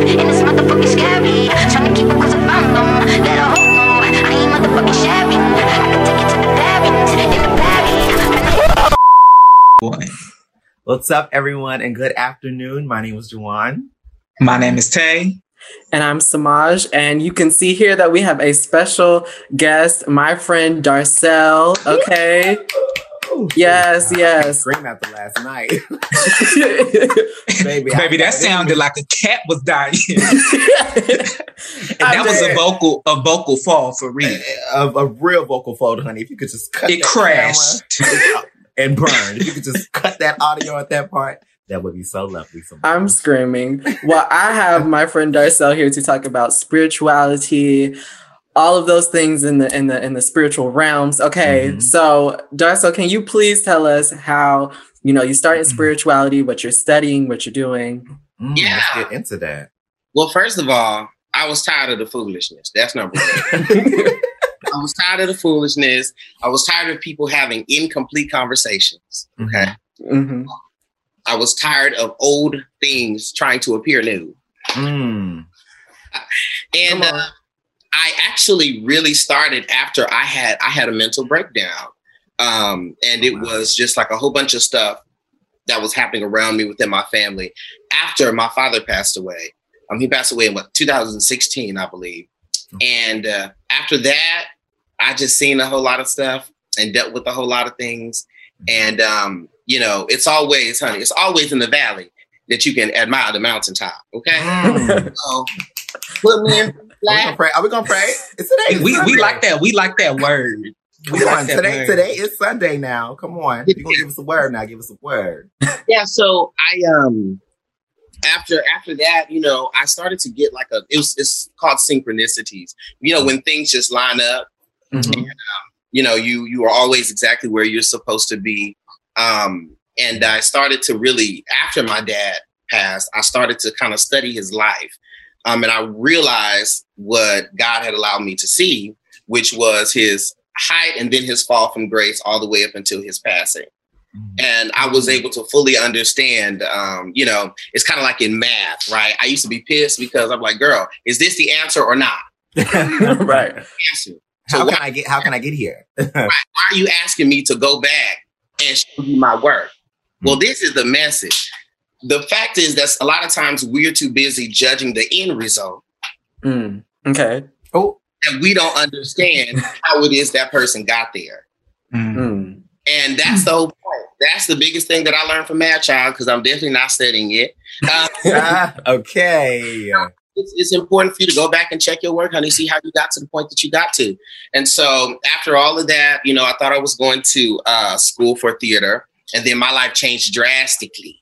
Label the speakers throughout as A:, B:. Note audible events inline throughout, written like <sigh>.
A: <laughs> What's up, everyone, and good afternoon. My name is JeJuan.
B: My name is Tae.
C: And I'm Semaj. And you can see here that we have a special guest, my friend Darcell. Okay. Oh, yes, yes.
A: Scream the last night. <laughs> Baby,
B: Baby, that sounded like a cat was dying. <laughs> and that was a vocal a vocal fall for real.
A: a, a real vocal fold, honey. If you could just cut
B: It
A: that
B: crashed.
A: and burned. If you could just cut that audio at that part, that would be so lovely. So
C: I'm screaming. Well, I have my friend Darcell here to talk about spirituality, all of those things in the in the in the spiritual realms. Okay,
A: Mhm.
C: so Darcell, can you please tell us how you know you start in
A: Mhm.
C: spirituality, what you're studying, what you're doing?
A: Mm,
D: Yeah.
A: let's get into that.
D: Well, first of all, I was tired of the foolishness. That's number one. <laughs> I was tired of the foolishness. I was tired of people having incomplete conversations. Okay.
C: Mm-hmm.
D: I was tired of old things trying to appear new.
A: Mm.
D: And
C: Come on.
D: uh, I actually really started after I had I had a mental breakdown. Um, and it was just like a whole bunch of stuff that was happening around me within my family after my father passed away. Um, he passed away in what 2016, I believe. And uh, after that, I just seen a whole lot of stuff and dealt with a whole lot of things. And um, you know, it's always, honey, it's always in the valley that you can admire the mountaintop. Okay,
A: Mm.
D: so put me in
A: Are we gonna pray? Are we gonna pray? It's today.
B: We we
A: Sunday.
B: like that. We like that word. We like
A: on,
B: that
A: today.
B: word.
A: Today is Sunday now. Come on, you gonna give us a word now? Give us a word.
D: Yeah, so I um after after that, you know, I started to get like a it was it's called synchronicities. You know, when things just line up,
C: Mhm.
D: you know, you you are always exactly where you're supposed to be. Um and I started to really after my dad passed, I started to kind of study his life. Um and I realized what God had allowed me to see, which was his height and then his fall from grace all the way up until his passing and I was able to fully understand. Um, you know, it's kind of like in math, right? I used to be pissed because I'm like, "Girl, is this the answer or not?" <laughs>
C: right.
D: Answer.
A: How
D: So why,
A: can I get? How can I get here? <laughs>
D: why are you asking me to go back and show you my work? Well, this is the message. The fact is that a lot of times we're too busy judging the end result,
C: Mm. Okay.
A: oh,
D: and we don't understand <laughs> how it is that person got there.
B: Mm.
C: Mm.
D: And that's the whole point. That's the biggest thing that I learned from Mad Child because I'm definitely not studying it. Uh, <laughs>
A: ah, okay.
D: it's, it's important for you to go back and check your work, honey, see how you got to the point that you got to. And so after all of that, you know, I thought I was going to uh, school for theater, and then my life changed drastically.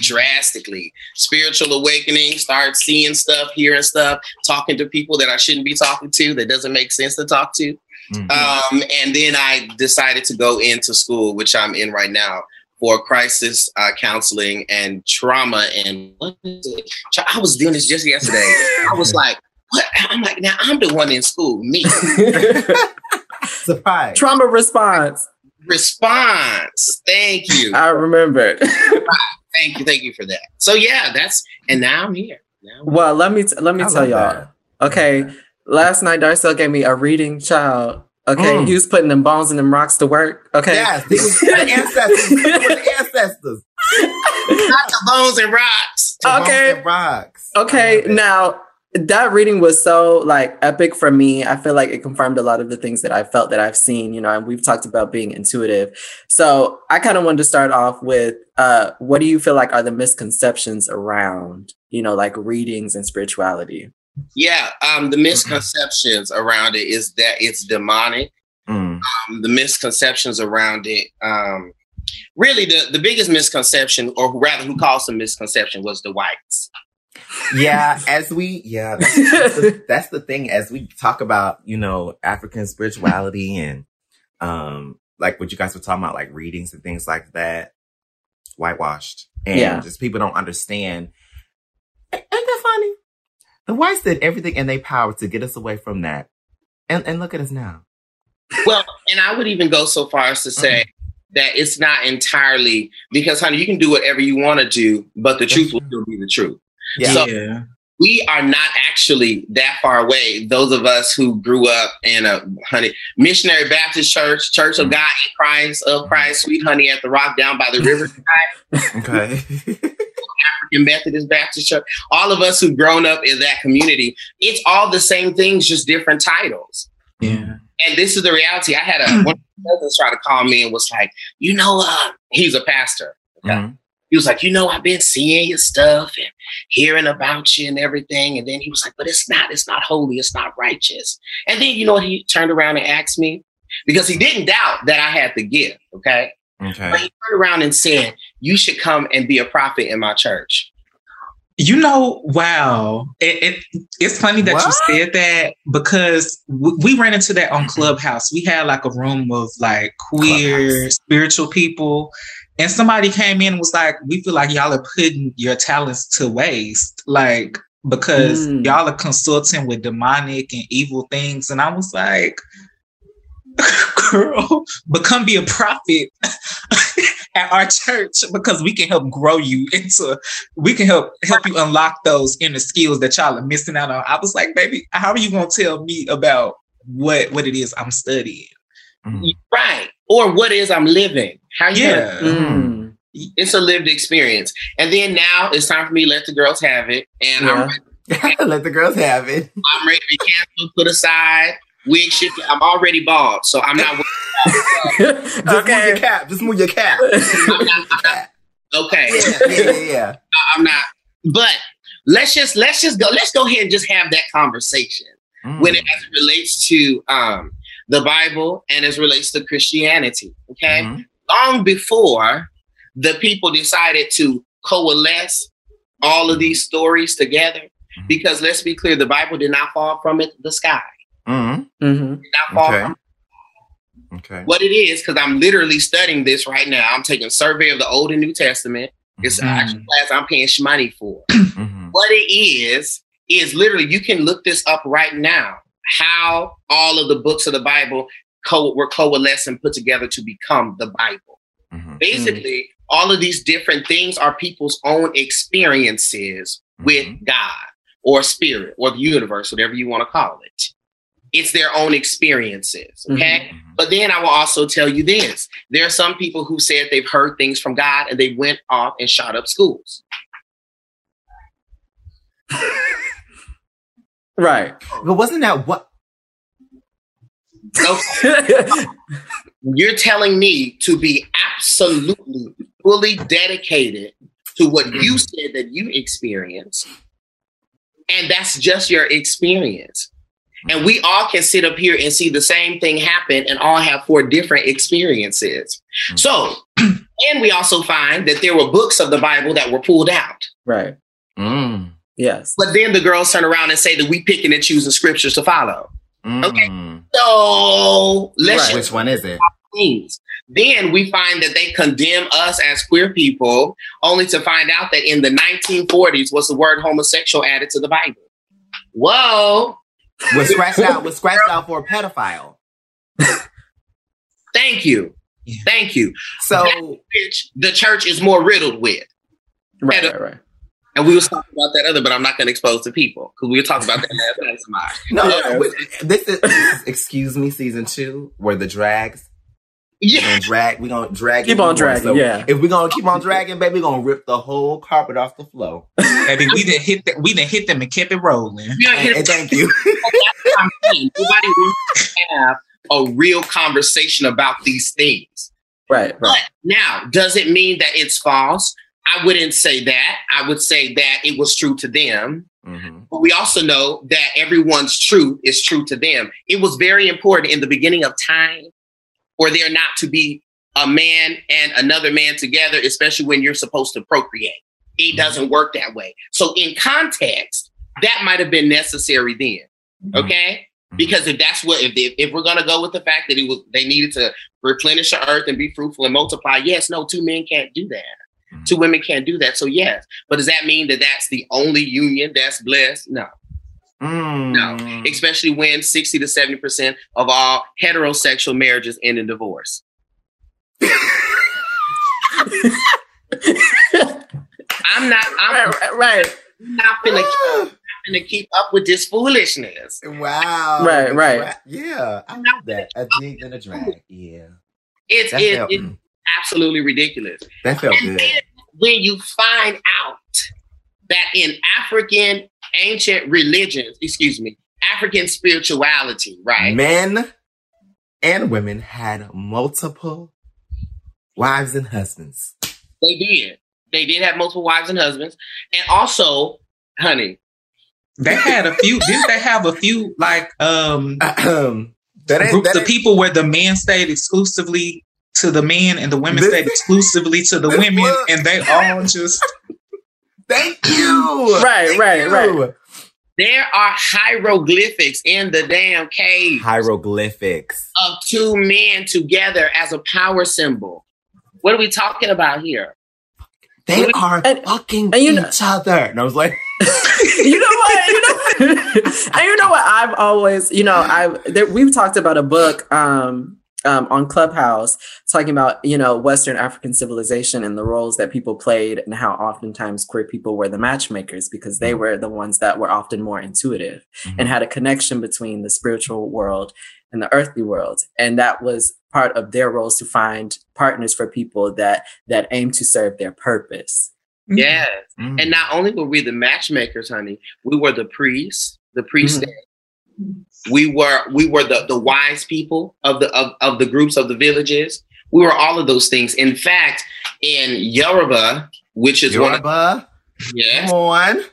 D: Drastically, spiritual awakening, start seeing stuff, hearing stuff, talking to people that I shouldn't be talking to, that doesn't make sense to talk to.
A: Mhm.
D: Um, and then I decided to go into school, which I'm in right now, for crisis uh, counseling and trauma. And what is it? I was doing this just yesterday. I was <laughs> like, what? I'm like, now I'm the one in school, me. <laughs>
A: Surprise.
C: Trauma response.
D: Response. Thank you.
C: I remembered. <laughs>
D: Thank you. Thank you for that. So yeah, that's and now I'm here. Now I'm-
C: well, let me t- let me
A: I
C: tell y'all.
A: that.
C: Okay, last night Darcell gave me a reading child. Okay,
A: Mm.
C: he was putting them bones and them rocks to work. Okay.
A: Yes, these the <laughs> ancestors. These were the ancestors. <laughs>
D: not the bones and rocks.
A: The bones
C: Okay.
A: and rocks.
C: Okay, now that reading was so like epic for me. I feel like it confirmed a lot of the things that I felt that I've seen, you know, and we've talked about being intuitive. So I kind of wanted to start off with uh what do you feel like are the misconceptions around, you know, like readings and spirituality?
D: Yeah. Um, the misconceptions around it is that it's demonic.
A: Mm.
D: um, the misconceptions around it. Um, really, the, the biggest misconception, or rather, who caused the misconception, was the whites.
A: Yeah, as we, yeah, that's, that's, the, <laughs> that's the thing. As we talk about, you know, African spirituality and, um, like what you guys were talking about, like readings and things like that, whitewashed, and
C: Yeah.
A: just people don't understand. Ain't that funny? The whites did everything in their power to get us away from that, and and look at us now.
D: Well, and I would even go so far as to say that it's not entirely because, honey, you can do whatever you want to do, but the truth will still be the truth.
A: Yeah.
D: So- we are not actually that far away. Those of us who grew up in a honey missionary Baptist church, Church of God in Christ, of Christ, Sweet Honey at the Rock down by the river, <laughs>
A: Okay. <laughs>
D: African Methodist Baptist Church. All of us who've grown up in that community, it's all the same things, just different titles.
B: Yeah.
D: And this is the reality. I had a <clears throat> one of my cousins try to call me and was like, you know, uh, he's a pastor.
A: Mhm.
D: He was like, you know, I've been seeing your stuff and hearing about you and everything. And then he was like, but it's not, it's not holy, it's not righteous. And then you know what he turned around and asked me? Because he didn't doubt that I had the gift, okay? But
A: Okay.
D: he turned around and said, You should come and be a prophet in my church.
B: You know, wow. It, it it's funny that
A: What?
B: you said that because w- we ran into that on Clubhouse. We had like a room of like queer
A: Clubhouse.
B: spiritual people, and somebody came in and was like, "We feel like y'all are putting your talents to waste, like because
C: Mm.
B: y'all are consulting with demonic and evil things." And I was like, <laughs> "Girl, but come be a prophet." <laughs> At our church, because we can help grow you into we can help help you unlock those inner skills that y'all are missing out on. I was like, baby, how are you gonna tell me about what what it is I'm studying?
A: Mhm.
D: Right. Or what is I'm living? How you gonna-
B: Yeah.
C: Mm.
D: it's a lived experience. And then now it's time for me to let the girls have it. And I'm, <laughs>
A: Let the girls have it.
D: I'm ready to be canceled, put aside, wig shifted. I'm already bald. So I'm not <laughs>
A: Just move your cap. Just move your cap. <laughs>
D: I'm
A: Move
D: not,
A: your cap.
D: okay.
A: Yeah, yeah, yeah, yeah.
D: I'm not. But let's just let's just go. Let's go ahead and just have that conversation
A: Mm.
D: when it as it relates to um the Bible and as it relates to Christianity. Okay.
A: Mhm.
D: Long before the people decided to coalesce all of these stories together,
A: Mhm.
D: because let's be clear, the Bible did not fall from it, the sky.
A: Mhm.
C: hmm
D: Did not fall
A: Okay.
D: from
A: Okay.
D: what it is, because I'm literally studying this right now. I'm taking a survey of the Old and New Testament. It's an
B: Mhm.
D: actual class I'm paying money for. <clears throat> <clears throat> What it is is literally you can look this up right now how all of the books of the bible co- were coalesced and put together to become the bible
A: Mhm.
D: basically all of these different things are people's own experiences with
A: Mhm.
D: god or spirit or the universe whatever you want to call it it's their own experiences okay
A: Mhm.
D: but then I will also tell you this there are some people who said they've heard things from God and they went off and shot up schools.
C: Right.
A: But wasn't that what?
D: So <laughs> you're telling me to be absolutely fully dedicated to what you said that you experienced and that's just your experience and we all can sit up here and see the same thing happen and all have four different experiences
A: Mhm.
D: so <clears throat> and we also find that there were books of the bible that were pulled out
C: right.
A: Mm.
C: Yes.
D: but then the girls turn around and say that we picking and choosing scriptures to follow Okay.
A: Mm.
D: so let's
C: Right.
A: Which one is it?
D: things. Then we find that they condemn us as queer people, only to find out that in the 1940s was the word homosexual added to the Bible. Whoa!
A: Was scratched out. Was <laughs> scratched out for a pedophile.
D: Thank you, thank you.
A: So
D: Which the church is more riddled with,
C: Right. Right. right.
D: And we was talking about that other, but I'm not going to expose to people because we were talking about that last night. Somebody. <laughs>
A: no,
D: Yeah.
A: no, this is, excuse me, season two, where the drags. We
D: Yeah,
A: gonna drag. We gonna drag.
C: Keep on dragging,
A: So
C: yeah.
A: If we gonna keep on dragging, baby, we gonna rip the whole carpet off the floor.
B: Baby, we didn't hit that. We didn't hit them and kept it rolling.
D: we
A: And,
D: here
A: and thank you. <laughs>
D: Nobody wants to have a real conversation about these things.
C: Right.
D: But now, does it mean that it's false? I wouldn't say that. I would say that it was true to them.
A: Mhm.
D: But we also know that everyone's truth is true to them. It was very important in the beginning of time for there not to be a man and another man together, especially when you're supposed to procreate. It
A: Mhm.
D: doesn't work that way. So, in context, that might have been necessary then. Okay.
A: Mhm.
D: Because if that's what if if, if we're gonna go with the fact that it was they needed to replenish the earth and be fruitful and multiply, yes, no, two men can't do that. Two women can't do that. So yes, but does that mean that that's the only union that's blessed? No,
A: Mm.
D: no. Especially when sixty to seventy percent of all heterosexual marriages end in divorce. I'm not. I'm
C: Right. Right.
D: not finna. having to keep up with this foolishness.
A: Wow.
C: Right, right.
A: Yeah, I love that. A dig and a drag. Yeah.
D: It's
A: That
D: it,
A: felt,
D: it's absolutely ridiculous.
A: that felt
D: And
A: good.
D: then when you find out that in African ancient religions, excuse me, African spirituality, right?
A: Men and women had multiple wives and husbands.
D: They did. They did have multiple wives and husbands. And also, honey,
B: They had a few. Didn't they have a few like um
A: Ahem. <clears throat> that ain't,
B: groups
A: that
B: of people where the men stayed exclusively to the men and the women
A: This-
B: stayed exclusively to the women,
A: look-
B: and they all just <laughs>
A: Thank you.
C: Right,
A: Thank
C: right,
A: you.
C: right.
D: there are hieroglyphics in the damn cave
A: Hieroglyphics.
D: of two men together as a power symbol. What are we talking about here?
A: They are
C: And-
A: fucking
C: and you know-
A: each other. And I was like, <laughs>
C: you know what? You know, <laughs> and you know what? I've always, you know, I there, we've talked about a book um, um, on Clubhouse talking about you know Western African civilization and the roles that people played and how oftentimes queer people were the matchmakers because they were the ones that were often more intuitive and had a connection between the spiritual world and the earthly world, and that was part of their roles to find partners for people that that aim to serve their purpose.
D: Yes.
A: Mm.
D: And not only were we the matchmakers, honey, we were the priests, the priestess. We were we were the, the wise people of the of, of the groups of the villages. We were all of those things. In fact, in Yoruba, which is one of
A: Yoruba,
D: yes,
A: come on.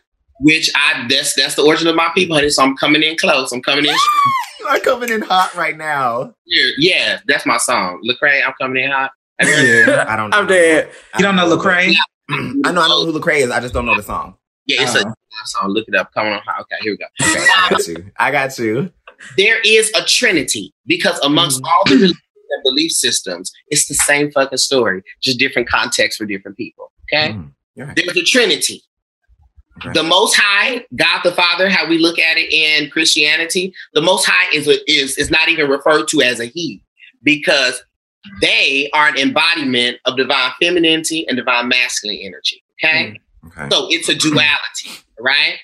D: which I that's that's the origin of my people, honey. So I'm coming in close. I'm coming in <laughs>
A: You are coming in hot right now.
D: here. Yeah, that's my song. Lecrae, I'm coming in hot. Have you
B: yeah.
A: I don't Know.
C: I'm dead.
A: I
B: You don't know Lecrae?
A: I know, I know who Lecrae is. I just don't know the song.
D: Yeah, it's
B: Uh-huh.
D: a song. Look it up. Come on. Okay, here we go.
A: Okay, I got you. I got you.
D: There is a trinity because amongst
A: Mm.
D: all the religions and belief systems, it's the same fucking story, just different context for different people. Okay,
A: Mm,
D: there's a trinity. The Most High, God the Father, how we look at it in Christianity, the Most High is is is not even referred to as a He because they are an embodiment of divine femininity and divine masculine energy. Okay.
A: Okay.
D: So it's a duality, right?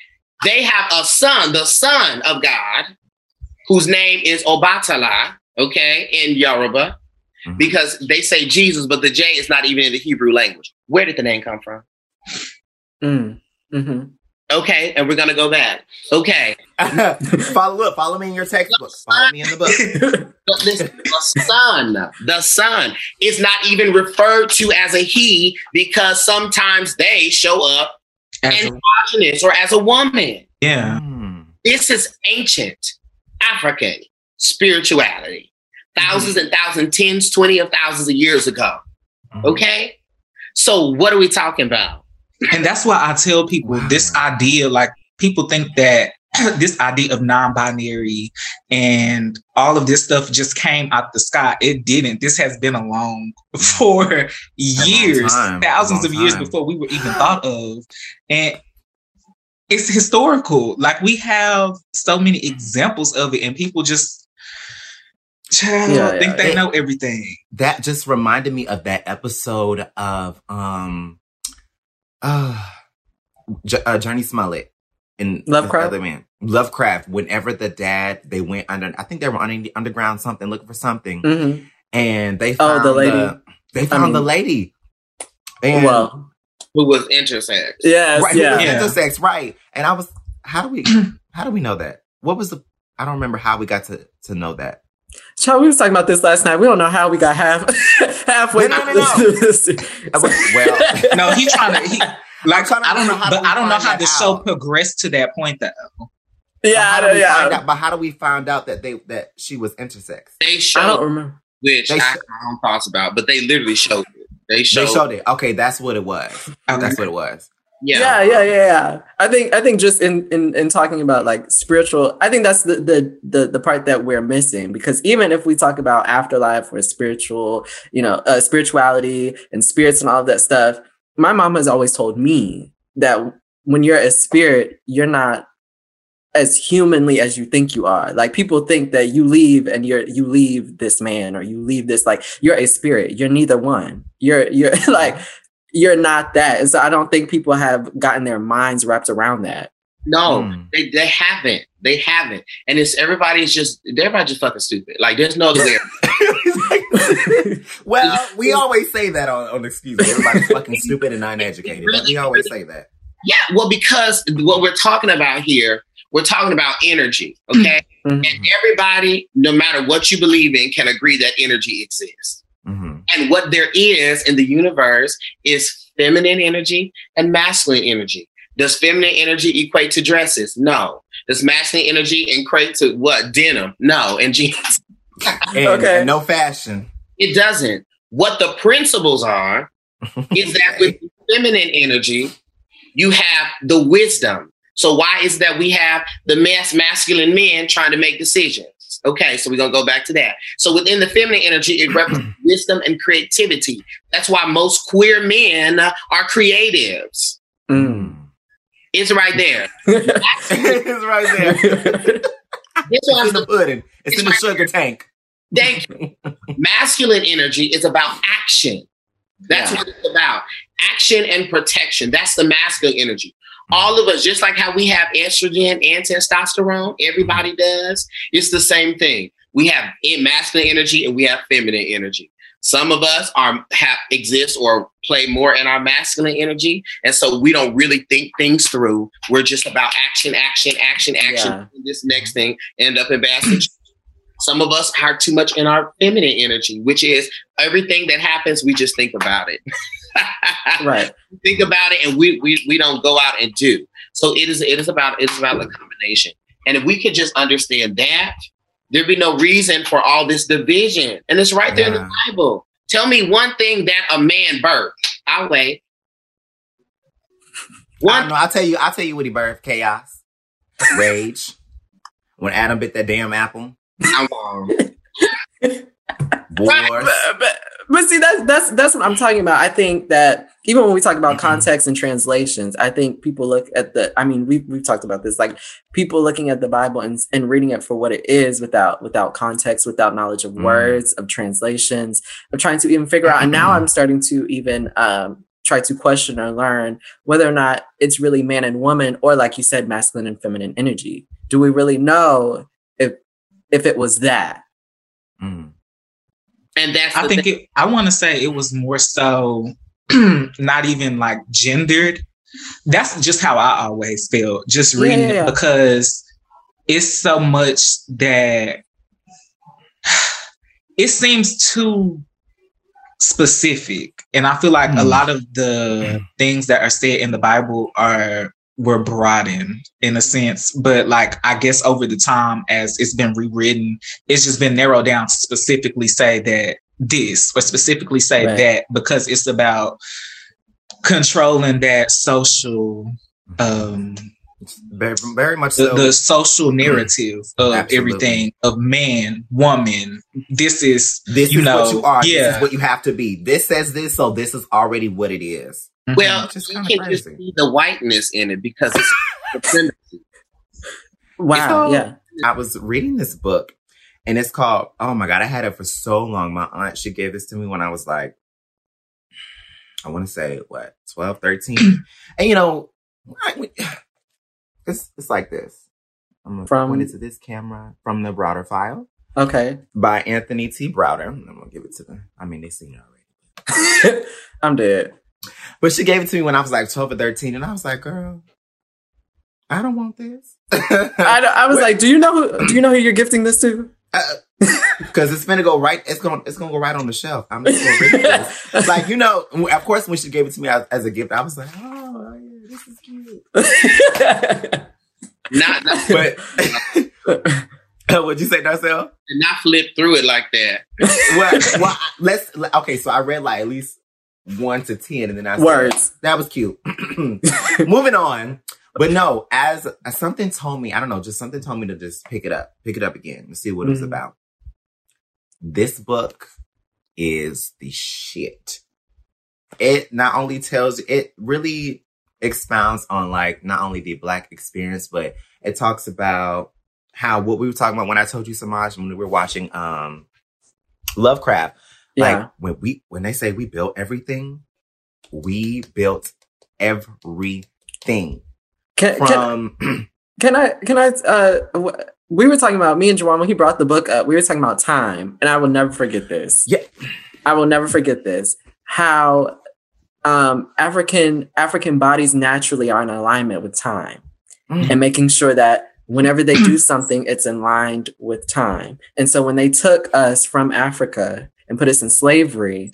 D: They have a son, the son of God, whose name is Obatala, okay, in Yoruba,
A: Mhm.
D: because they say Jesus, but the J is not even in the Hebrew language. Where did the name come from?
C: Mm. hmm
D: Okay, and we're gonna go back. Okay, <laughs>
A: follow up. Follow me in your textbook. Follow me in the book. <laughs>
D: the son, the son is not even referred to as a he because sometimes they show up
B: As a-
D: or as a woman.
B: yeah.
A: Mm.
D: This is ancient African spirituality, thousands and thousands, tens, twenty of thousands of years ago.
A: Mhm.
D: Okay, so what are we talking about?
B: And that's why I tell people
A: Wow.
B: this idea, like people think that <clears throat> this idea of non-binary and all of this stuff just came out the sky. It didn't. This has been along <laughs> for years.
A: A
B: thousands
A: long
B: of years before we were even thought of. And it's historical. Like we have so many examples of it, and people just child,
C: Yeah,
B: think
C: yeah.
B: they
A: It-
B: know everything.
A: That just reminded me of that episode of um, uh, J- uh Jurnee Smollett in
C: Lovecraft?
A: Other Man. Lovecraft. Whenever the dad they went under, I think they were under underground something looking for something,
C: hmm
A: and they
C: Oh,
A: found
C: the lady.
A: they found the
C: mean-
A: lady. And
C: Well,
D: Who was intersex?
C: yes,
A: right, who
C: yeah.
A: was
B: Yeah.
A: intersex, right? And I was, how do we, <clears throat> how do we know that? What was the? I don't remember how we got to to know that.
C: Child, we was talking about this last night. We don't know how we got half <laughs> halfway.
A: No, no,
C: through
A: no,
C: this.
A: Uh, Well, <laughs>
B: No, he's trying to. He, <laughs> like I don't know,
A: how
B: but I don't know how
A: that
B: the show
A: out.
B: progressed to that point. Though
A: But
C: yeah,
A: how
C: I
A: do
C: don't-
A: we
C: yeah.
A: find out? But how do we find out that they that she was intersex?
D: They
C: I don't remember.
D: which
A: They
D: I
A: sh-
D: have my own thoughts about, but they literally showed it. They showed,
A: They showed it. Okay, that's what it was.
B: Okay.
A: That's what it was.
D: yeah.
C: Yeah, yeah, yeah, yeah. I think I think just in in in talking about like spiritual, I think that's the the the, the part that we're missing because even if we talk about afterlife or spiritual, you know, uh, spirituality and spirits and all of that stuff, my mom has always told me that when you're a spirit, you're not as humanly as you think you are. Like people think that you leave and you're you leave this man or you leave this like you're a spirit. You're neither one. You're you're <laughs> like you're not that. And so I don't think people have gotten their minds wrapped around that.
D: No,
A: Mm.
D: they they haven't. They haven't. And it's everybody's just everybody just fucking stupid. Like there's no other way. <laughs>
A: well, we always say that on, on excuse me. Everybody's <laughs> fucking stupid and uneducated. But we always say that.
D: yeah, well, because what we're talking about here, we're talking about energy. Okay.
C: Mhm.
D: And everybody, no matter what you believe in, can agree that energy exists.
A: hmm
D: And what there is in the universe is feminine energy and masculine energy. Does feminine energy equate to dresses? No. Does masculine energy equate to what? Denim? No. And jeans?
A: And, <laughs>
C: Okay.
A: and no fashion.
D: It doesn't. What the principles are <laughs> is that with feminine energy, you have the wisdom. So why is that we have the mass masculine men trying to make decisions? Okay, so we're gonna go back to that. So within the feminine energy, it represents <clears throat> wisdom and creativity. That's why most queer men are creatives.
C: Mm.
D: It's right there. <laughs>
A: it's right there. <laughs>
D: This
A: It's in
D: one's
A: the pudding. It's in the sugar tank.
D: thank you. Masculine energy is about action. That's
C: Yeah.
D: what it's about. Action and protection. That's the masculine energy. All of us, just like how we have estrogen and testosterone, everybody does. It's the same thing. We have masculine energy and we have feminine energy. Some of us are have exist or play more in our masculine energy, and so we don't really think things through. We're just about action, action, action, action.
C: Yeah.
D: This next thing end up in bad situations. Some of us are too much in our feminine energy, which is everything that happens, we just think about it. <laughs>
C: right. <laughs>
D: think about it and we, we we don't go out and do. So it is it is about it's about the combination. And if we could just understand that, there'd be no reason for all this division. And it's right there in the Bible. Tell me one thing that a man birthed. I'll wait.
A: I
D: One
A: don't know. I'll tell you. I'll tell you what he birthed: chaos, rage. <laughs> when Adam bit that damn apple,
D: um, <laughs>
A: wars.
C: but, but, but see that's that's that's what I'm talking about. I think that even when we talk about
A: Mhm.
C: context and translations, I think people look at the I mean we've we've talked about this, like people looking at the Bible and, and reading it for what it is without without context, without knowledge of
A: Mm.
C: words, of translations, of trying to even figure out and now I'm starting to even um try to question or learn whether or not it's really man and woman or like you said masculine and feminine energy do we really know if if it was that
A: Mm.
D: And that's
B: I think
D: thing.
B: it. I want to say it was more so <clears throat> not even like gendered. That's just how I always feel. Just reading
C: yeah, yeah.
B: it because it's so much that <sighs> it seems too specific, and I feel like a
A: Mm.
B: lot of the things that are said in the Bible are were broadened in in a sense but like i guess over the time as it's been rewritten it's just been narrowed down to specifically say that this or specifically say
C: Right.
B: that because it's about controlling that social um
A: Very, very much
B: the,
A: so.
B: the social narrative of
A: Absolutely.
B: everything of man woman this is
A: this
B: you
A: is
B: know,
A: what you are. This
B: yeah.
A: is what you have to be. This says this, so this is already what it is. Mm-hmm.
D: well,
A: Which is
D: you
A: kinda
D: can just
A: crazy.
D: see the whiteness in it because it's <laughs> supremacy.
C: wow
A: So-
C: yeah
A: I was reading this book and it's called, oh my God, I had it for so long. My aunt, she gave this to me when I was like, I want to say what, 12, 13. <clears throat> and you know, I- <sighs> it's, it's like this. I'm going to
C: From-
A: point it to this camera from the Browder file
C: okay
A: by Anthony T. Browder. I'm going to give it to them. I mean, they seen it already. <laughs> <laughs>
C: i'm dead
A: But she gave it to me when I was like 12 or 13. And I was like, girl, I don't want this.
C: I, I was
A: What?
C: like do you know who do you know who you're gifting this to uh,
A: Because it's gonna go right. It's gonna it's gonna go right on the shelf. I'm just gonna read this. <laughs> like you know, of course, when she gave it to me as, as a gift, I was like, oh, oh yeah, this is cute. <laughs>
D: Not not,
A: But <laughs> what'd you say, Darcell?
D: not flip through it like that.
A: Well, well, I- let's. Okay, so I read like at least one to ten, and then I said,
C: Words.
A: That was cute. <clears throat> <laughs> Moving on. But no, as, as something told me, I don't know, just something told me to just pick it up, pick it up again and see what it was
C: Mhm.
A: about. This book is the shit. It not only tells, it really expounds on like not only the black experience, but it talks about how what we were talking about when I told you Semaj when we were watching um Lovecraft.
C: Yeah
A: Like when we when they say we built everything, we built everything.
C: Can, can,
A: from <clears throat>
C: can I can I uh w- we were talking about me and JeJuan when he brought the book up, we were talking about time, and I will never forget this.
A: Yeah.
C: I will never forget this. How um African African bodies naturally are in alignment with time
A: Mm.
C: and making sure that whenever they do something, it's in line with time. And so when they took us from Africa and put us in slavery,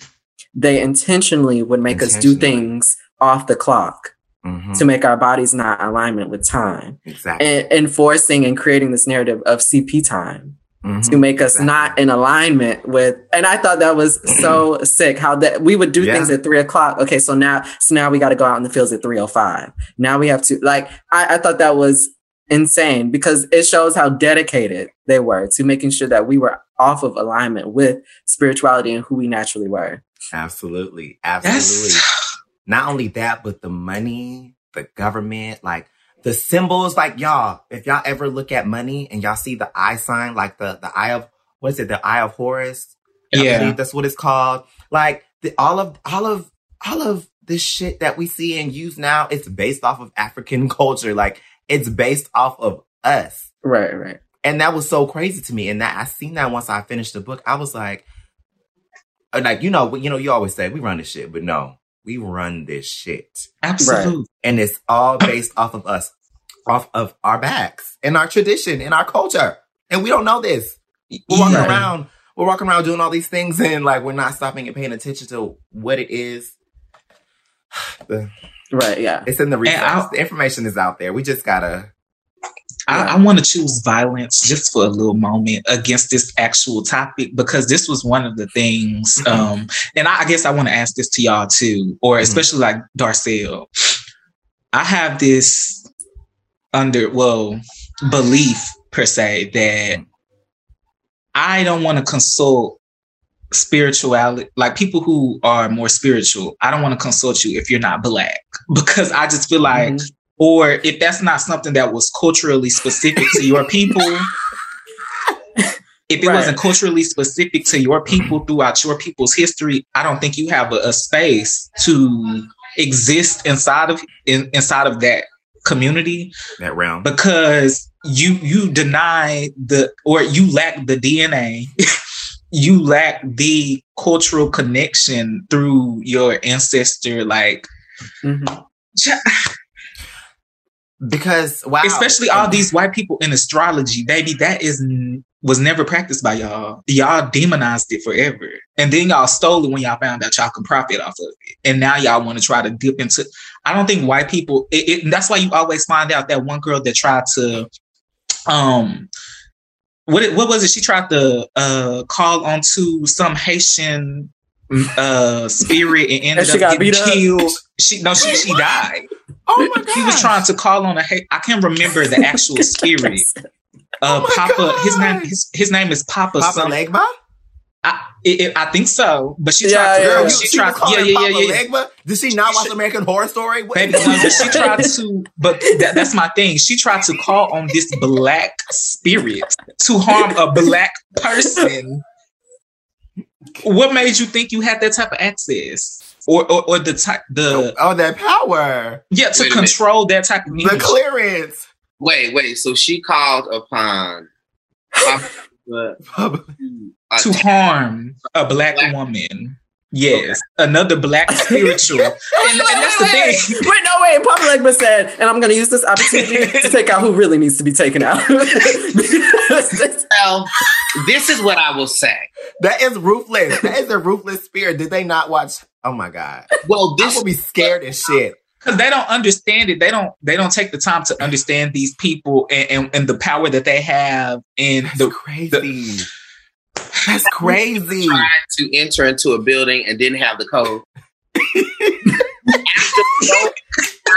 C: they intentionally would make us do things off the clock
A: Mhm.
C: to make our bodies not alignment with time
A: exactly
C: and enforcing and creating this narrative of CP time
A: Mhm.
C: to make us
A: Exactly.
C: not in alignment with and I thought that was <clears throat> so sick how that we would do
A: Yeah.
C: things at three o'clock. Okay, so now so now we got to go out in the fields at 305. Now we have to like I, I thought that was insane because it shows how dedicated they were to making sure that we were off of alignment with spirituality and who we naturally were.
A: absolutely absolutely
B: That's
A: not only that, but the money, the government, like the symbols, like y'all, if y'all ever look at money and y'all see the eye sign, like the, the eye of, what is it? The eye of Horus.
B: Yeah.
A: believe that's what it's called. Like the, all of, all of, all of this shit that we see and use now, it's based off of African <laughs> culture. Like it's based off of us.
C: Right, right.
A: And that was so crazy to me. And that I seen that once I finished the book, I was like, uh, like, you know, you know, you always say we run this shit, but no, we run this shit
B: Absolutely.
A: and it's all based off of us, off of our backs and our tradition and our culture. And we don't know this. We're walking
B: Yeah.
A: around, we're walking around doing all these things, and like we're not stopping and paying attention to what it is. <sighs> The-
C: Right, yeah.
A: it's in the research. The information is out there. We just gotta.
B: I, I want to choose violence just for a little moment against this actual topic because this was one of the things.
A: Mhm.
B: Um, and I, I guess I want to ask this to y'all too, or
A: Mhm.
B: especially like Darcell. I have this under well belief per se that I don't want to consult spirituality like people who are more spiritual i don't want to consult you if you're not black <laughs> because i just feel like
C: Mhm.
B: Or if that's not something that was culturally specific to your people if it
C: Right.
B: wasn't culturally specific to your people throughout your people's history i don't think you have a, a space to exist inside of in, inside of that community
A: That realm.
B: because you you deny the or you lack the dna <laughs> you lack the cultural connection through your ancestor like
C: Mhm.
A: Because wow,
B: especially all these white people in astrology, baby, that is was never practiced by y'all. Y'all demonized it forever, and then y'all stole it when y'all found out y'all could profit off of it, and now y'all want to try to dip into. I don't think white people. It, it, that's why you always find out that one girl that tried to, um, what it, what was it? She tried to uh call onto some Haitian uh spirit and ended
C: And she
B: up
C: got
B: getting
C: beat up?
B: killed. She no, she she died.
A: Oh my god,
B: He was trying to call on a. I can't remember the actual <laughs> spirit. Uh,
A: Oh my
B: Papa. His name. His, his name is Papa.
A: Papa
B: some-
A: Legba.
B: I, it, it- I think so. But she
C: Yeah,
B: tried to.
C: yeah,
A: Girl,
C: yeah.
B: she
A: she
B: tried.
A: was calling
B: Yeah, yeah,
A: Papa
B: yeah, yeah.
A: Legba. Did she not watch American Horror Story? What-
B: Baby, no, but she tried to. But that, <laughs> that's my thing. She tried to call on this black spirit to harm a black person. What made you think you had that type of access, or or, or the type the
A: oh, that power,
B: yeah to
D: Wait minute.
B: control that type of
A: the clearance.
D: Wait, wait. So she called upon <laughs> Papa
A: Papa-
D: uh,
B: to
D: to
B: harm a black,
D: Black-
B: woman. Yes, another black <laughs> spiritual, and, and that's the
C: wait,
B: thing.
C: Wait, no, wait. Papa Legba said, and I'm going to use this opportunity <laughs> to take out who really needs to be taken out. <laughs>
D: Well, this is what I will say.
A: That is ruthless. That is a ruthless spirit. Did they not watch? Oh my god,
D: Well, this
A: will be scared as shit.
B: because they don't understand it. They don't. They don't take the time to understand these people and, and, and the power that they have and
A: That's
B: the.
A: Crazy. That's crazy.
D: tried to enter into a building and didn't have the code.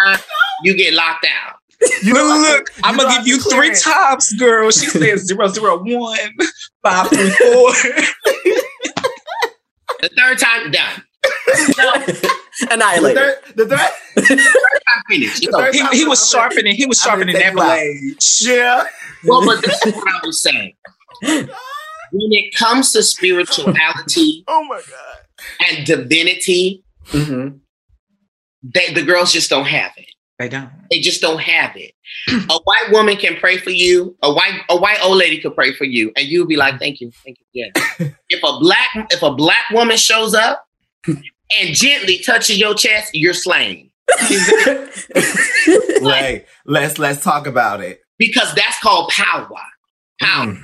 D: After <laughs> <laughs> you get locked out.
A: You
B: Look,
A: don't
B: look, I'm gonna give you
A: to
B: three
A: clear it.
B: times, girl. She says <laughs> zero zero one five three four.
D: The third time, done.
A: The
C: Annihilated.
A: third, the third,
D: I'm finished. It's
A: The third
D: over.
B: He, he was sharpening. He was sharpening that blade.
A: yeah.
D: Well, but this is what I was saying. When it comes to spirituality <laughs>
A: Oh my god.
D: and divinity,
C: Mhm.
D: they, the girls just don't have it.
B: They don't.
D: They just don't have it. a white woman can pray for you. A white a white old lady could pray for you, and you'll be like, "Thank you, thank you." Yeah. <laughs> if a black if a black woman shows up and gently touches your chest, you're slain <laughs>
A: Like, let's let's talk about it.
D: because that's called power. Power.
A: Mm,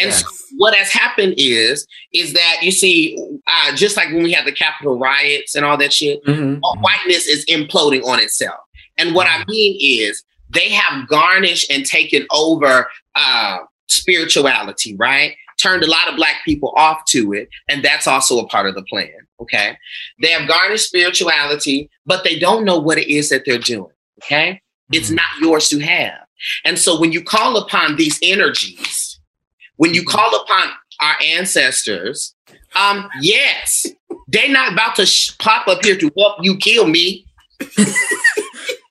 D: And
A: yes.
D: so what has happened is is that you see, uh, just like when we had the Capitol riots and all that shit,
C: Mhm.
D: uh, whiteness is imploding on itself. And what I mean is they have garnished and taken over uh, spirituality, right? Turned a lot of black people off to it, and that's also a part of the plan. Okay, they have garnished spirituality, but they don't know what it is that they're doing. Okay, it's
A: Mhm.
D: not yours to have. And so when you call upon these energies, when you call upon our ancestors, um, yes, they're not about to sh- pop up here to help you kill me.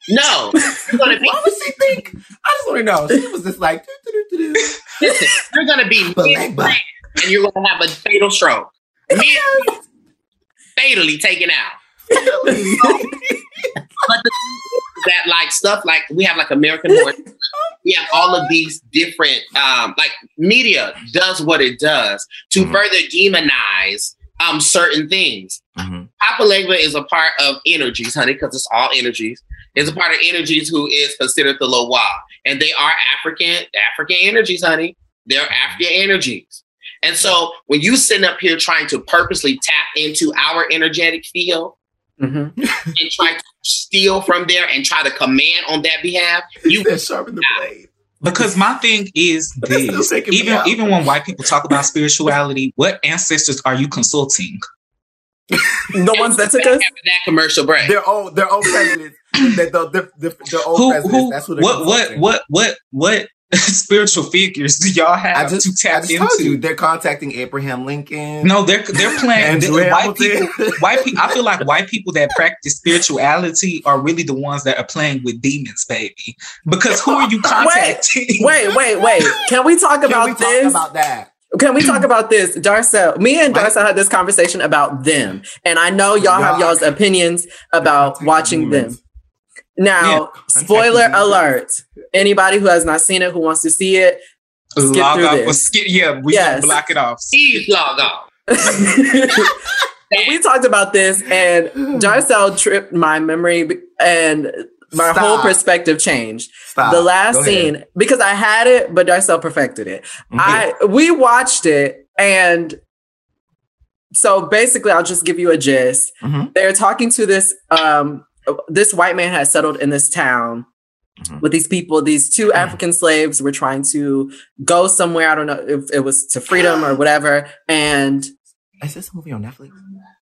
D: no, you're gonna be
A: What was she think? I just want to know. She was just like,
D: listen, you're gonna be
A: Black,
D: and you're gonna have a fatal stroke. Mid- fatally taken out. But the that like stuff like we have like American Horror, <laughs> we have all of these different um like media does what it does to
A: Mhm.
D: further demonize um certain things.
A: Mhm.
D: Papa Legba is a part of energies, honey, because it's all energies. Is a part of energies who is considered the Loa, and they are African African energies, honey. They're African energies. And so when you sitting up here trying to purposely tap into our energetic field
C: Mhm.
D: and try to steal from there and try to command on that behalf, you
A: You said sharpen the blade.
B: Because my thing is <laughs> this: even even when white people talk about spirituality, what ancestors are you consulting?
C: The ones that took us.
D: after that commercial break.
A: Their old, their old presidents. <clears throat> the, the, the, the, the old
B: Who
A: presidents.
B: who
A: That's who they're
B: what what what what what <laughs> spiritual figures do y'all have
A: just,
B: to tap
A: told you
B: into?
A: they're contacting Abraham Lincoln.
B: No, they're they're playing <laughs> white people. White people. I feel like white people that practice spirituality are really the ones that are playing with demons, baby. Because who are you contacting?
C: Wait, wait, wait. <laughs> Can we talk
A: Can
C: about
A: we talk
C: this?
A: about that?
C: Can we talk <clears throat> about this? Darcell, me and Darcell had this conversation about them. And I know y'all have
A: Y'all-
C: y'all's opinions about watching them.
A: Demons.
C: Now,
A: Yeah.
C: spoiler alert. Anybody who has not seen it, who wants to see it, skip
B: Log
C: through
B: off
C: this.
B: skip. Yeah, we
C: Yes.
B: gonna block it off.
D: Please log off. <laughs>
C: we talked about this and Darcell tripped my memory and my whole perspective changed.
A: Stop.
C: the last
A: Go ahead.
C: scene, because I had it, but Darcell perfected it.
A: Mhm.
C: I we watched it and so basically I'll just give you a gist.
A: Mhm.
C: They're talking to this um this white man has settled in this town
A: Mhm.
C: with these people. These two African slaves were trying to go somewhere. I don't know if it was to freedom or whatever. And
A: Is this a movie on Netflix?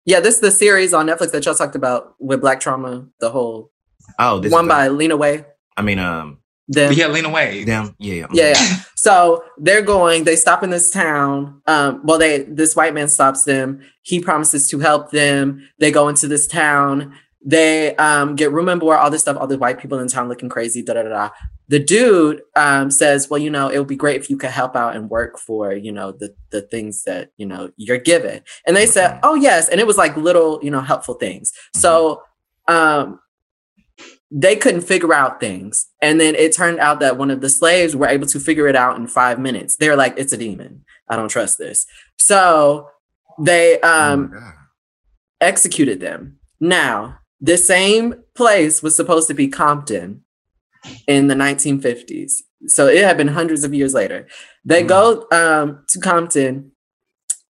C: yeah, this is the series on Netflix that y'all talked about with Black Trauma, the whole
A: Oh, this
C: one
A: is the-
C: by Lena Waithe.
A: I mean, um,
C: Them.
B: Yeah, Lena Waithe.
A: them. Yeah, yeah.
C: Yeah, yeah. So they're going, they stop in this town. Um, well, they this white man stops them. He promises to help them. They go into this town. They um get room and board, all this stuff, all the white people in town looking crazy, da da da da. The dude um says, Well, you know, it would be great if you could help out and work for, you know, the the things that, you know, you're given. And they said. Oh yes. And it was like little, you know, helpful things. So um they couldn't figure out things. And then it turned out that one of the slaves were able to figure it out in five minutes. They're like, it's a demon. I don't trust this. So they um
A: Oh
C: executed them. Now, the same place was supposed to be Compton in the 1950s. So it had been hundreds of years later. They
A: Mm.
C: go um, to Compton.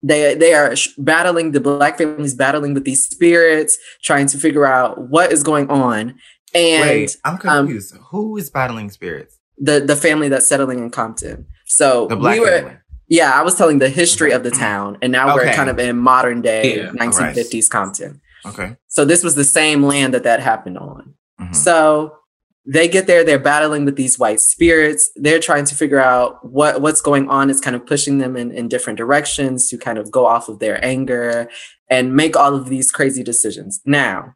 C: They they are battling the black families battling with these spirits, trying to figure out what is going on. And
A: Wait, I'm
C: um,
A: confused. Who is battling spirits?
C: the the family that's settling in Compton. So
A: The black
C: we were
A: family.
C: yeah, I was telling the history of the town, and now we're kind of in modern day
B: Yeah.
C: 1950s Compton.
A: Okay.
C: So this was the same land that that happened on.
A: Mhm.
C: So they get there, they're battling with these white spirits. They're trying to figure out what what's going on. It's kind of pushing them in, in different directions to kind of go off of their anger and make all of these crazy decisions. Now,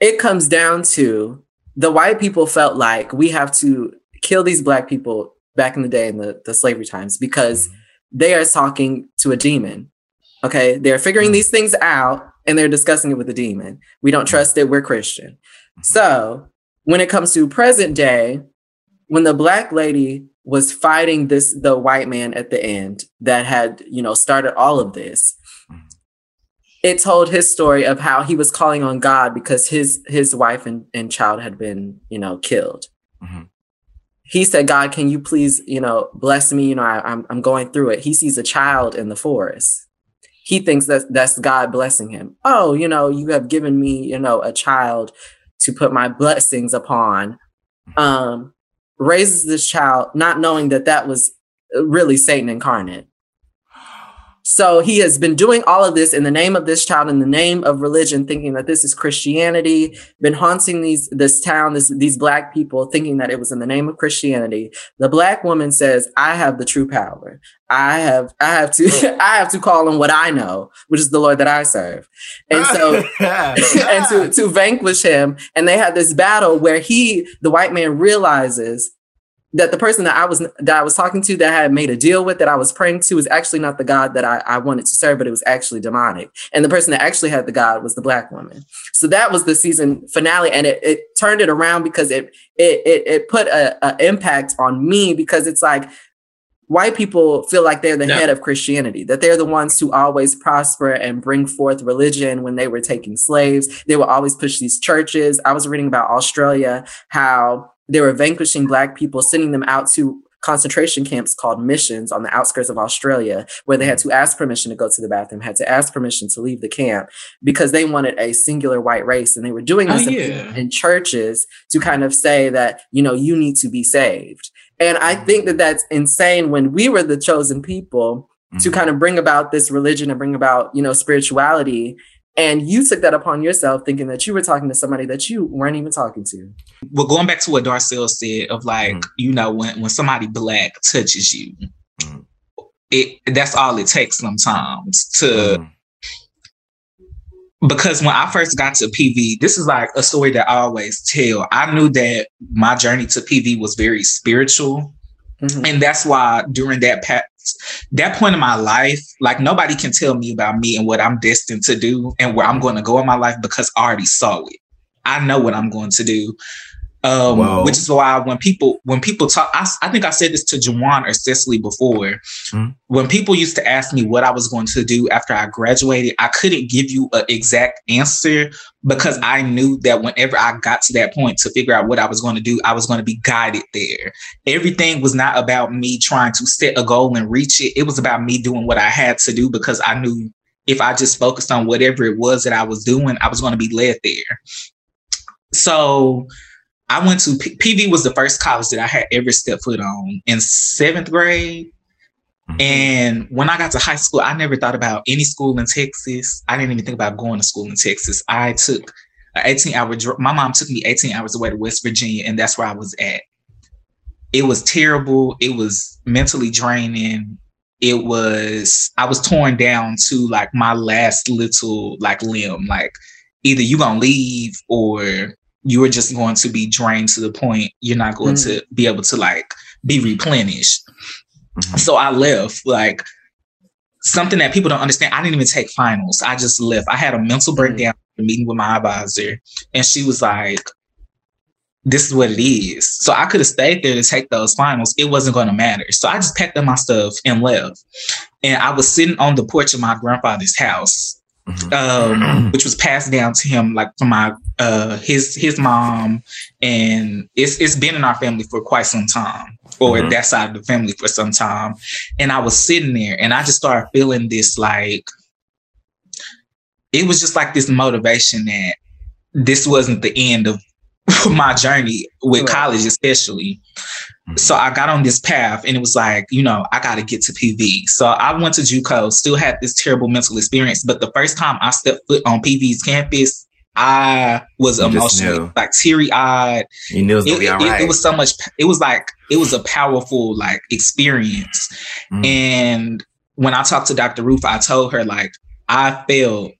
C: it comes down to the white people felt like we have to kill these black people back in the day in the, the slavery times because they are talking to a demon. Okay. They're figuring hmm. these things out and they're discussing it with the demon. We don't hmm. trust it. We're Christian. Hmm. So when it comes to present day, when the black lady was fighting this the white man at the end that had you know started all of this it told his story of how he was calling on god because his his wife and, and child had been you know killed
A: Mhm.
C: he said god can you please you know bless me you know I, I'm, I'm going through it he sees a child in the forest he thinks that that's god blessing him. Oh you know you have given me you know a child to put my blessings upon. Um raises this child not knowing that that was really satan incarnate so he has been doing all of this in the name of this child, in the name of religion, thinking that this is Christianity, been haunting these this town, this, these black people, thinking that it was in the name of Christianity. The black woman says, I have the true power. I have I have to <laughs> I have to call on what I know, which is the Lord that I serve. And so <laughs> and to to vanquish him. And they had this battle where he, the white man, realizes that the person that I was that I was talking to that I had made a deal with that I was praying to was actually not the God that I, I wanted to serve, but it was actually demonic. And the person that actually had the God was the black woman. So that was the season finale, and it, it turned it around because it it it, it put a, a impact on me because it's like white people feel like they're the
D: Yeah.
C: head of Christianity, that they're the ones who always prosper and bring forth religion when they were taking slaves. They will always push these churches. I was reading about Australia, how they were vanquishing black people, sending them out to concentration camps called missions on the outskirts of Australia, where they had mm. to ask permission to go to the bathroom, had to ask permission to leave the camp because they wanted a singular white race. And they were doing
B: Oh,
C: this in-
B: yeah.
C: in churches to kind of say that, you know, you need to be saved. And I mm. think that that's insane when we were the chosen people to mm. kind of bring about this religion and bring about, you know, spirituality. And you took that upon yourself thinking that you were talking to somebody that you weren't even talking to.
B: Well, going back to what Darcell said of like,
A: Mhm.
B: you know, when when somebody black touches you,
A: Mhm.
B: it that's all it takes sometimes to
A: Mhm.
B: because when I first got to PV, this is like a story that I always tell. I knew that my journey to PV was very spiritual.
C: Mhm.
B: And that's why during that past that point in my life, like nobody can tell me about me and what I'm destined to do and where I'm going to go in my life because I already saw it. I know what I'm going to do. Um, which is why when people when people talk, I, I think I said this to JeJuan or Cecily before.
A: Mhm.
B: When people used to ask me what I was going to do after I graduated, I couldn't give you an exact answer because I knew that whenever I got to that point to figure out what I was going to do, I was going to be guided there. Everything was not about me trying to set a goal and reach it. It was about me doing what I had to do because I knew if I just focused on whatever it was that I was doing, I was going to be led there. So I went to P- PV was the first college that I had ever stepped foot on in seventh grade.
A: Mhm.
B: And when I got to high school, I never thought about any school in Texas. I didn't even think about going to school in Texas. I took an 18 hour dr- my mom took me 18 hours away to West Virginia, and that's where I was at. It was terrible. It was mentally draining. It was I was torn down to like my last little like limb. Like either you gonna leave or you are just going to be drained to the point you're not going to be able to like be replenished.
A: Mhm.
B: So I left like something that people don't understand. I didn't even take finals. I just left. I had a mental breakdown meeting with my advisor, and she was like, "This is what it is." So I could have stayed there to take those finals. It wasn't going to matter. So I just packed up my stuff and left. And I was sitting on the porch of my grandfather's house. Um, <clears throat> which was passed down to him like from my uh his his mom, and it's it's been in our family for quite some time, or
A: Mhm.
B: that side of the family for some time. And I was sitting there, and I just started feeling this like it was just like this motivation that this wasn't the end of <laughs> my journey with
C: Right.
B: college, especially.
A: Mhm.
B: So I got on this path and it was like, you know, I got to get to PV. So I went to JUCO, still had this terrible mental experience. But the first time I stepped foot on PV's campus, I was
A: You just
B: emotionally
A: knew.
B: like teary eyed.
A: You knew it was
B: It,
A: gonna be
B: it- it-
A: right.
B: it was so much, it was like, it was a powerful like experience.
A: Mhm.
B: And when I talked to Dr. Roof, I told her like, I felt,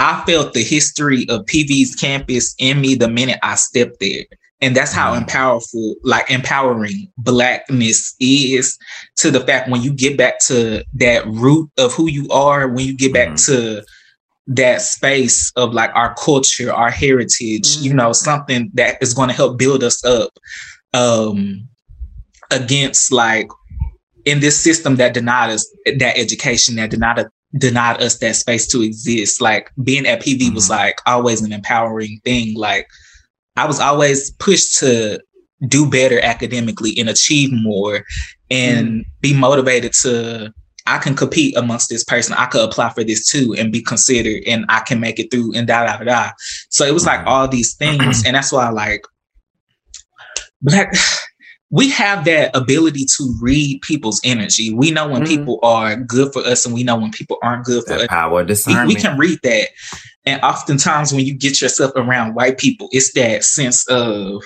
B: I felt the history of PV's campus in me the minute I stepped there. And that's how
A: Mhm.
B: powerful, like empowering blackness is to the fact when you get back to that root of who you are, when you get back
A: Mhm.
B: to that space of like our culture, our heritage, you know, something that is going to help build us up um against like in this system that denied us that education, that denied denied us that space to exist. Like being at PV was
A: Mhm.
B: like always an empowering thing. Like I was always pushed to do better academically and achieve more and be motivated to I can compete amongst this person. I could apply for this too and be considered and I can make it through and da da da. So it was like all these things. <clears throat> and that's why like black we have that ability to read people's energy. We know when
C: Mhm.
B: people are good for us and we know when people aren't good for us
A: power of
B: we,
A: discernment.
B: we can read that. And oftentimes when you get yourself around white people, it's that sense of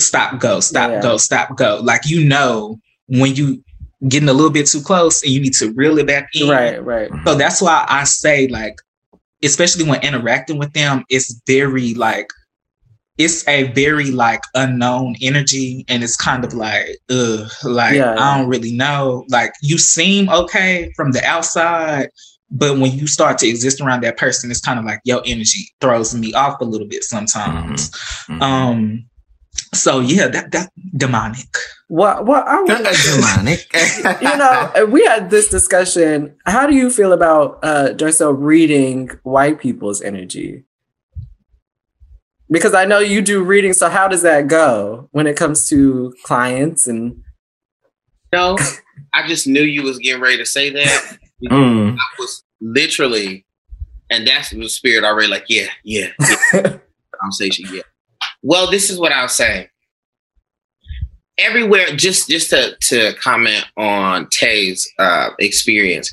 B: stop, go, stop,
C: Yeah.
B: go, stop, go. Like you know when you getting a little bit too close and you need to reel it back in.
C: Right, right.
B: So that's why I say like, especially when interacting with them, it's very like it's a very like unknown energy and it's kind of like ugh, like
C: Yeah,
B: I don't really know. Like you seem okay from the outside, but when you start to exist around that person, it's kind of like your energy throws me off a little bit sometimes.
A: Mhm.
B: Um so yeah, that that demonic.
C: What what I would <laughs>
A: demonic. <laughs>
C: you know, we had this discussion. How do you feel about uh Darcell reading white people's energy? Because I know you do reading, so how does that go when it comes to clients and
D: No, I just knew you was getting ready to say that. <laughs>
A: Mm.
D: I was literally, and that's the spirit already. Like, yeah, yeah, yeah. <laughs> conversation. Yeah. Well, this is what I'll say. Everywhere, just just to to comment on Tae's uh, experience,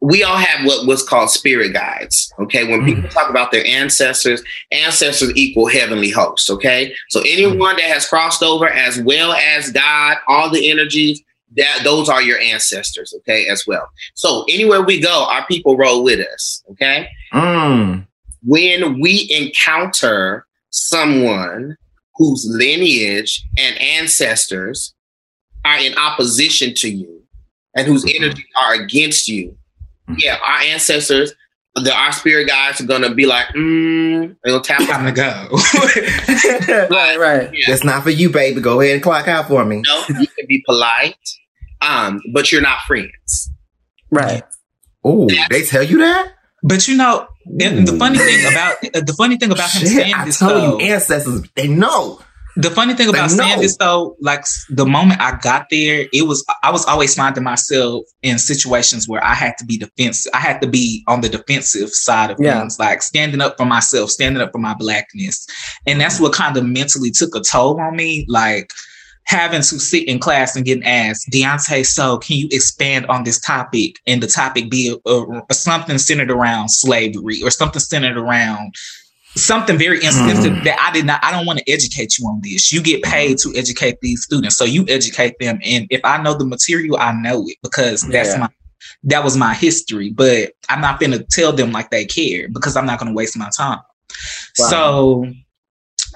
D: we all have what was called spirit guides. Okay, when mm-hmm. people talk about their ancestors, ancestors equal heavenly hosts. Okay, so anyone mm-hmm. that has crossed over, as well as God, all the energies that those are your ancestors. Okay, as well. So anywhere we go, our people roll with us. Okay
A: Mm.
D: when we encounter someone whose lineage and ancestors are in opposition to you and whose mm-hmm. energies are against you, yeah, our ancestors, the, our spirit guides are gonna be like, mm, they'll tap
B: Time to go. <laughs>
D: But
C: right?
D: yeah,
A: That's not for you, baby. Go ahead and clock out for me.
D: no, you can be polite, um, but you're not friends.
C: Right.
A: Oh, they tell you that?
B: but you know, and the funny thing about the funny thing about him
A: Shit,
B: saying
A: I
B: this
A: told
B: though,
A: you, ancestors, they know.
B: The funny thing about saying
A: know.
B: this though, like the moment I got there, it was I was always finding myself in situations where I had to be defensive. I had to be on the defensive side of
C: Yeah.
B: things, like standing up for myself, standing up for my blackness, and that's what kind of mentally took a toll on me. Like having to sit in class and getting asked, Deontay, so can you expand on this topic? And the topic be uh, something centered around slavery or something centered around something very insensitive
A: Mm.
B: that I did not, I don't want to educate you on this. You get paid to educate these students. So you educate them. And if I know the material, I know it because that's
C: Yeah.
B: my that was my history. But I'm not gonna tell them like they care because I'm not gonna waste my time.
C: Wow.
B: So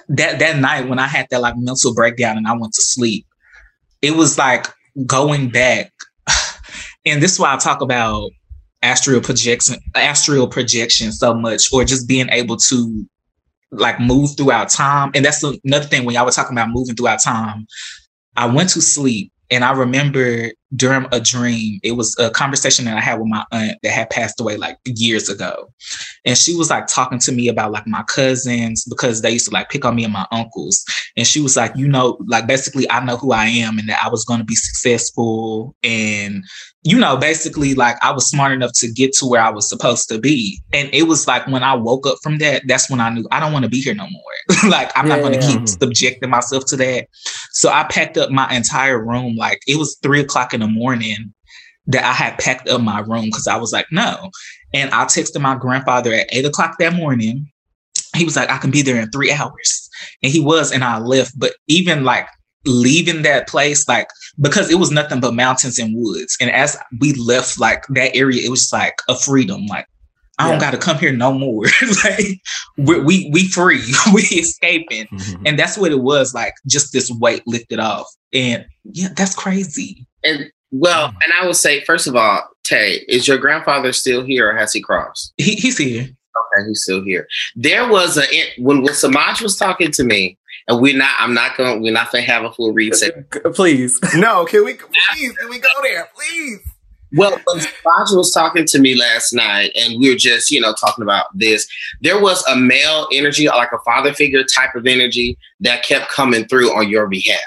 B: that that night when I had that like mental breakdown and I went to sleep, it was like going back. <sighs> And this is why I talk about astral projection, astral projection so much, or just being able to like move throughout time. And that's another thing when y'all were talking about moving throughout time. I went to sleep and I remember during a dream, it was a conversation that I had with my aunt that had passed away like years ago. And she was like talking to me about like my cousins because they used to like pick on me and my uncles. And she was like, you know, like basically I know who I am and that I was going to be successful. And, you know, basically like I was smart enough to get to where I was supposed to be. And it was like when I woke up from that, that's when I knew I don't want to be here no more. <laughs> like I'm not going to
C: yeah.
B: keep subjecting myself to that. So I packed up my entire room. Like it was three o'clock in the morning that I had packed up my room because I was like, no. And I texted my grandfather at eight o'clock that morning. He was like, I can be there in three hours. And he was, and I left. But even like leaving that place, like, because it was nothing but mountains and woods. And as we left like that area, it was just like a freedom. Like, I don't
C: Yeah.
B: got to come here no more. <laughs> like, we, we we free, <laughs> we escaping,
A: Mhm.
B: and that's what it was like. Just this weight lifted off, and yeah, that's crazy.
D: And well, and I would say, first of all, Tae, is your grandfather still here or has he crossed?
B: He, he's here.
D: Okay, he's still here. There was a when when Semaj was talking to me, and we're not. I'm not gonna. We're not going to have a full reset. <laughs>
C: Please.
A: No, can we please? Can we go there, please?
D: Well, uh, when Semaj was talking to me last night, and we were just you know talking about this. There was a male energy, like a father figure type of energy, that kept coming through on your behalf.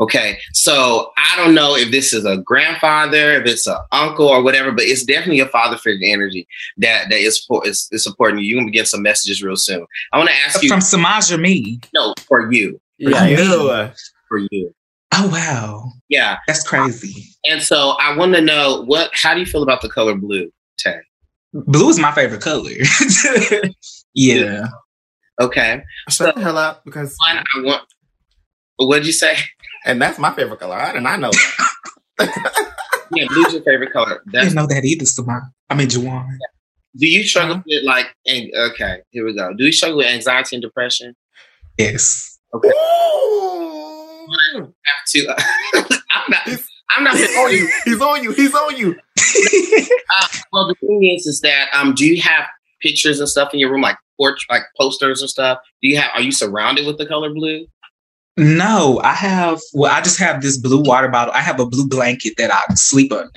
D: Okay, so I don't know if this is a grandfather, if it's an uncle or whatever, but it's definitely a father figure energy that that is is, is supporting you. You're gonna get some messages real soon. I want to ask you
B: From Semaj or me?
D: no for you,
C: Yeah.
A: Ew.
D: for you,
B: Oh wow,
D: yeah.
B: that's crazy.
D: And so I want to know what. How do you feel about the color blue, Tae?
B: Blue is my favorite color. <laughs> yeah.
D: Okay,
A: Shut the hell up because
D: one I want. What did you say?
A: And that's my favorite color. I, and I know that. <laughs>
D: Yeah, blue's your favorite color.
B: I didn't know that either, Semaj. I mean, JeJuan.
D: Do you struggle
B: Uh-huh.
D: with like? an- Okay, here we go. Do you struggle with anxiety and depression?
B: Yes. Okay.
A: Ooh.
D: Have to. <laughs> I'm not. I'm not. <laughs>
A: He's on you. He's on you. He's on you.
D: Uh, well, the thing is, is that um, do you have pictures and stuff in your room, like porch, like posters and stuff? Do you have? Are you surrounded with the color blue?
B: No, I have. Well, I just have this blue water bottle. I have a blue blanket that I sleep under.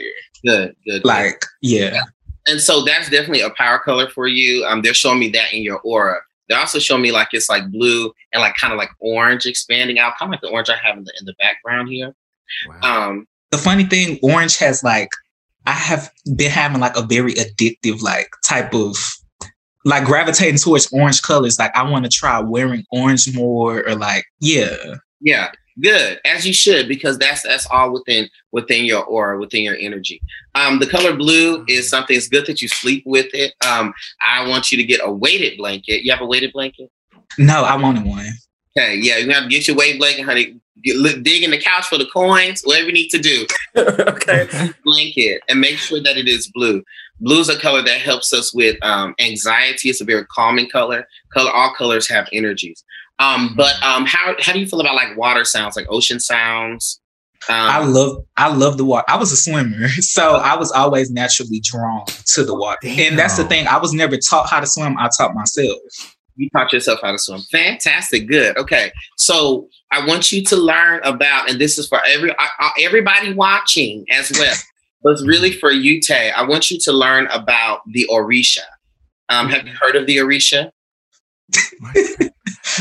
D: Good, good.
B: Like, yeah.
D: and so that's definitely a power color for you. Um, they're showing me that in your aura. They're also showing me like it's like blue and like kind of like orange expanding out, kind of like the orange I have in the in the background here.
A: Wow.
D: Um,
B: The funny thing, orange has like, I have been having like a very addictive like type of like gravitating towards orange colors. Like, I want to try wearing orange more, or like, yeah.
D: yeah, good as you should because that's that's all within within your aura, within your energy. Um, the color blue is something. It's good that you sleep with it. Um, I want you to get a weighted blanket. You have a weighted blanket.
B: No, I wanted one.
D: Okay, yeah, you have to get your weighted blanket, honey. Get, look, dig in the couch for the coins, whatever you need to do. <laughs>
C: okay.
D: Blanket and make sure that it is blue. Blue is a color that helps us with um, anxiety. It's a very calming color. Color, all colors have energies. Um, but um, how how do you feel about like water sounds, like ocean sounds?
B: I
D: Um,
B: love I love the water. I was a swimmer, <laughs> so I was always naturally drawn to the water. And that's the thing. I was never taught how to swim. I taught myself.
D: you taught yourself how to swim. Fantastic, good. Okay, so I want you to learn about, and this is for every uh, uh, everybody watching as well. But it's really for you, Tae. I want you to learn about the Orisha. Um, have you heard of the Orisha? <laughs>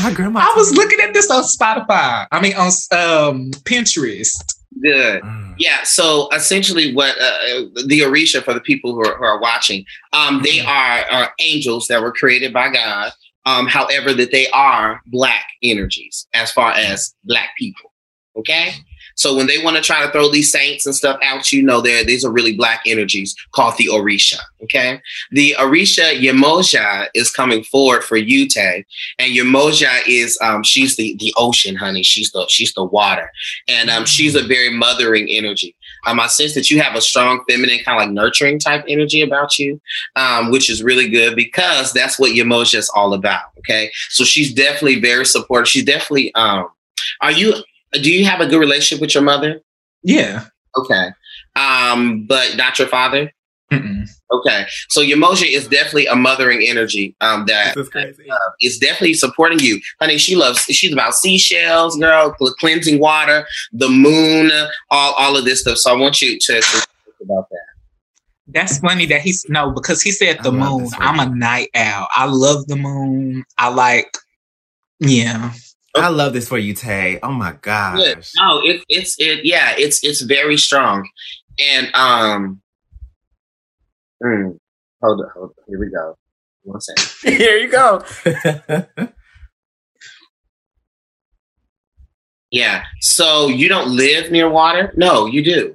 A: My grandma.
B: I was looking at this on Spotify. I mean on um Pinterest.
D: Good.
A: Mm.
D: Yeah. So essentially, what uh, the Orisha for the people who are, who are watching, um, they are, are angels that were created by God. Um, however, that they are black energies as far as black people. Okay. So when they want to try to throw these saints and stuff out, you know, there these are really black energies called the Orisha. Okay. The Orisha Yemoja is coming forward for you, Tae. And Yemoja is um she's the the ocean, honey. She's the she's the water. And um she's a very mothering energy. Um, I sense that you have a strong feminine, kind of like nurturing type energy about you, um, which is really good because that's what Yemoja is all about. Okay. So she's definitely very supportive. She's definitely um are you do you have a good relationship with your mother?
B: Yeah.
D: Okay. Um, but not your father?
B: Mm-mm.
D: Okay. So your Yemoja is definitely a mothering energy um that
A: This is crazy.
D: is definitely supporting you. Honey, she loves she's about seashells, girl, cl- cleansing water, the moon, all, all of this stuff. So I want you to, to think about that.
B: That's funny that he's no, because he said the moon. I'm a night owl. I love the moon. I like yeah.
A: I love this for you, Tae. Oh my
D: Good.
A: gosh.
D: No, it, it's it yeah, it's it's very strong. And um hmm, hold on, hold on. Here we go. One second. <laughs>
C: Here you go. <laughs>
D: Yeah. So you don't live near water? No, you do.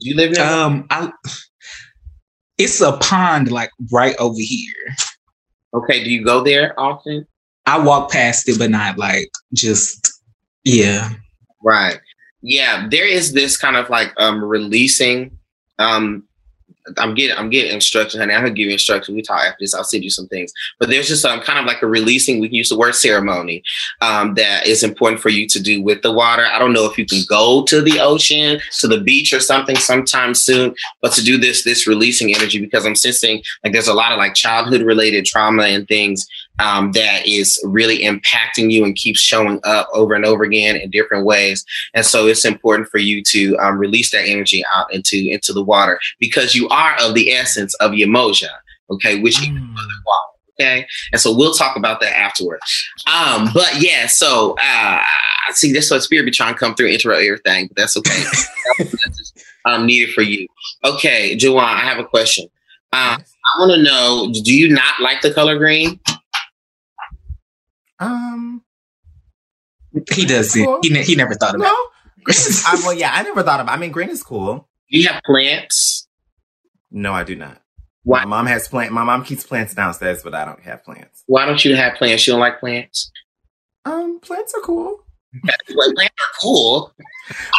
D: Do you live near water?
B: Um I it's a pond like right over here.
D: Okay, do you go there often?
B: I walk past it, but not like just yeah.
D: Right. Yeah, there is this kind of like um releasing um I'm getting I'm getting instructions, honey. I'm gonna give you instructions. We talk after this. I'll send you some things. But there's just um, kind of like a releasing. We can use the word ceremony um, that is important for you to do with the water. I don't know if you can go to the ocean, to the beach, or something sometime soon. But to do this this releasing energy because I'm sensing like there's a lot of like childhood related trauma and things um, that is really impacting you and keeps showing up over and over again in different ways. And so it's important for you to um, release that energy out into into the water because you are of the essence of Yemoja, okay, which
A: Mm.
D: mother water. Okay, and so we'll talk about that afterward. Um, but yeah, so uh, see, this so spirit be trying to come through and interrupt everything, but that's okay. <laughs> <laughs> that's um, needed for you. Okay, JeJuan, I have a question. Um, I want to know: Do you not like the color green?
A: Um,
B: He doesn't. He, ne- he never thought about
A: Green is- I, well, yeah, I never thought about. I mean, green is cool.
D: You have plants?
A: No, I do not.
D: Why?
A: My mom has plant. My mom keeps plants downstairs, but I don't have plants.
D: Why don't you have plants? You don't like plants?
A: Um, plants are cool. <laughs>
D: Well, plants are cool.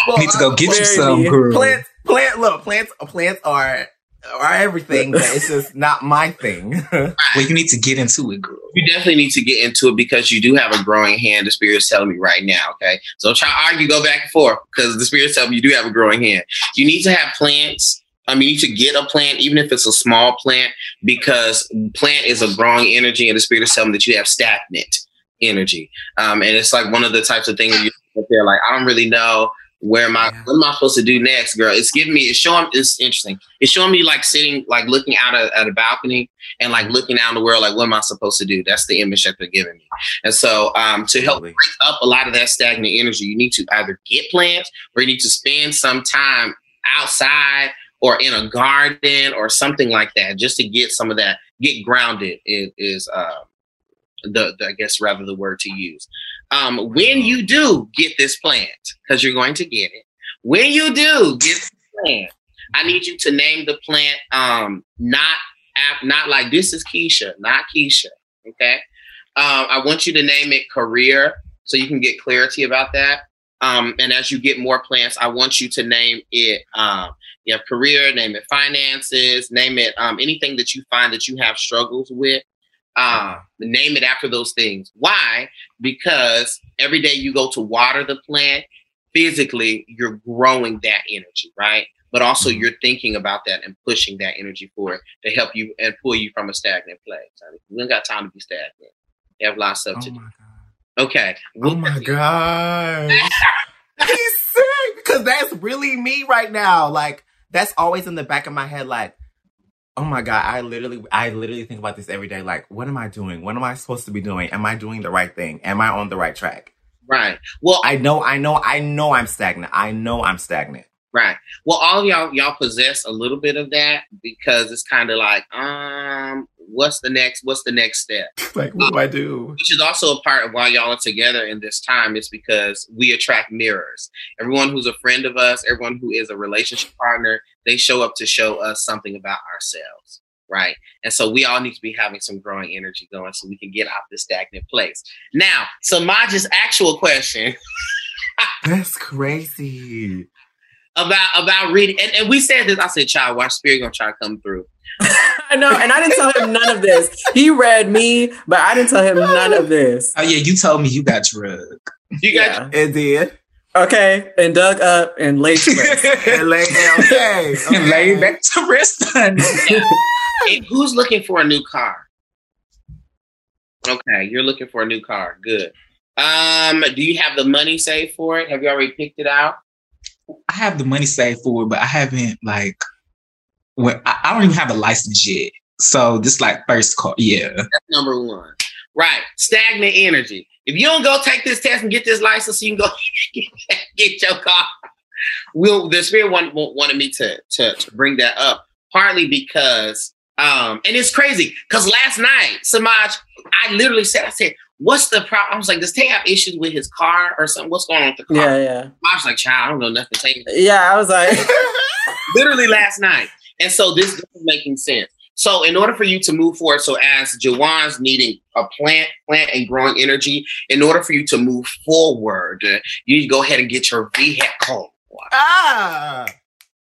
A: Well,
B: it. Need to go
A: uh,
B: get you some, girl.
A: plants. Plant. Look, plants. Plants are are everything, but it's just not my thing. <laughs>
B: Well, you need to get into it, girl.
D: You definitely need to get into it because you do have a growing hand. The spirit's telling me right now. Okay, so try to argue, go back and forth because the spirit's telling me you do have a growing hand. You need to have plants. I mean, you need to get a plant, even if it's a small plant, because plant is a growing energy, and the spirit is telling me that you have stagnant energy. Um, and it's like one of the types of things you're there like, I don't really know where am I
A: Yeah.
D: what am I supposed to do next, girl? It's giving me it's showing it's interesting. It's showing me like sitting like looking out at, at a balcony and like looking out in the world, like what am I supposed to do? That's the image that they're giving me. And so um to help break up a lot of that stagnant energy, you need to either get plants or you need to spend some time outside or in a garden or something like that, just to get some of that, get grounded is, is uh, the, the I guess rather the word to use. Um, when you do get this plant, because you're going to get it, when you do get the plant, I need you to name the plant um, not not like this is Keisha, not Keisha. Okay. Um, I want you to name it career so you can get clarity about that. Um, and as you get more plants, I want you to name it. Um, you have career, name it finances, name it um, anything that you find that you have struggles with. Uh, name it after those things. Why? Because every day you go to water the plant, physically you're growing that energy, right? But also
A: Mhm.
D: you're thinking about that and pushing that energy forward to help you and pull you from a stagnant place. I mean, we don't got time to be stagnant. We have a lot of stuff
A: Oh
D: to do.
A: my god.
D: Okay.
A: Oh my <laughs> gosh. He's sick because that's really me right now. Like that's always in the back of my head. Like, oh my god, I literally, I literally think about this every day. Like, what am I doing? What am I supposed to be doing? Am I doing the right thing? Am I on the right track?
D: Right. Well,
A: I know, I know, I know I'm stagnant. I know I'm stagnant.
D: Right. Well, all y'all y'all possess a little bit of that because it's kind of like, um, what's the next? What's the next step? <laughs>
A: like, what do I do?
D: Which is also a part of why y'all are together in this time is because we attract mirrors. Everyone who's a friend of us, everyone who is a relationship partner, they show up to show us something about ourselves. Right. And so we all need to be having some growing energy going so we can get out this stagnant place. Now, Semaj's actual question <laughs>
A: That's crazy.
D: About about reading, and, and we said this. I said, "Child, watch spirit gonna try to come through." <laughs>
C: I know, and I didn't tell him none of this. He read me, but I didn't tell him none of this.
B: Oh yeah, you told me you got drugged.
D: You got
C: Yeah.
A: It did.
C: Okay, and dug up and laid to rest. <laughs>
A: And like, <laughs> okay,
B: and lay back to rest, honey.
D: And who's looking for a new car? Okay, you're looking for a new car. Good. Um, do you have the money saved for it? Have you already picked it out?
B: I have the money saved for it, but I haven't like. When I, I don't even have a license yet, so this like first car. Yeah,
D: That's number one. Right. Stagnant energy. If you don't go take this test and get this license, you can go <laughs> get your car. Will the spirit want, wanted me to, to to bring that up partly because um and it's crazy because last night Semaj I literally said I said what's the problem I was like does Tae have issues with his car or something what's going on with the car
C: Yeah, yeah,
D: I was like child I don't know nothing Tae
C: yeah. I was like, <laughs> <laughs>
D: literally last night. And so this is making sense. So in order for you to move forward, so as JeJuan's needing a plant, plant and growing energy, in order for you to move forward, you need to go ahead and get your vehicle.
A: ah,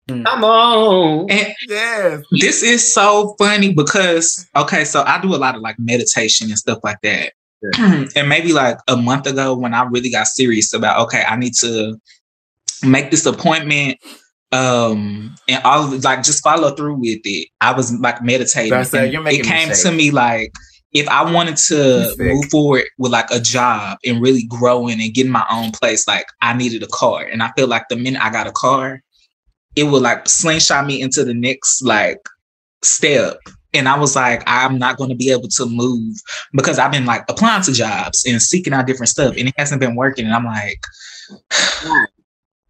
D: Come on.
B: And
A: Yes.
B: this is so funny because okay, so I do a lot of like meditation and stuff like that. And maybe like a month ago when I really got serious about okay, I need to make this appointment um and all of like just follow through with it. I was like meditating.
A: That's it,
B: and
A: you're making
B: it came
A: mistakes.
B: to me like if I wanted to move forward with like a job and really growing and getting my own place, like I needed a car. And I feel like the minute I got a car, it would like slingshot me into the next like step. And I was like, I'm not going to be able to move because I've been like applying to jobs and seeking out different stuff and it hasn't been working. And I'm like,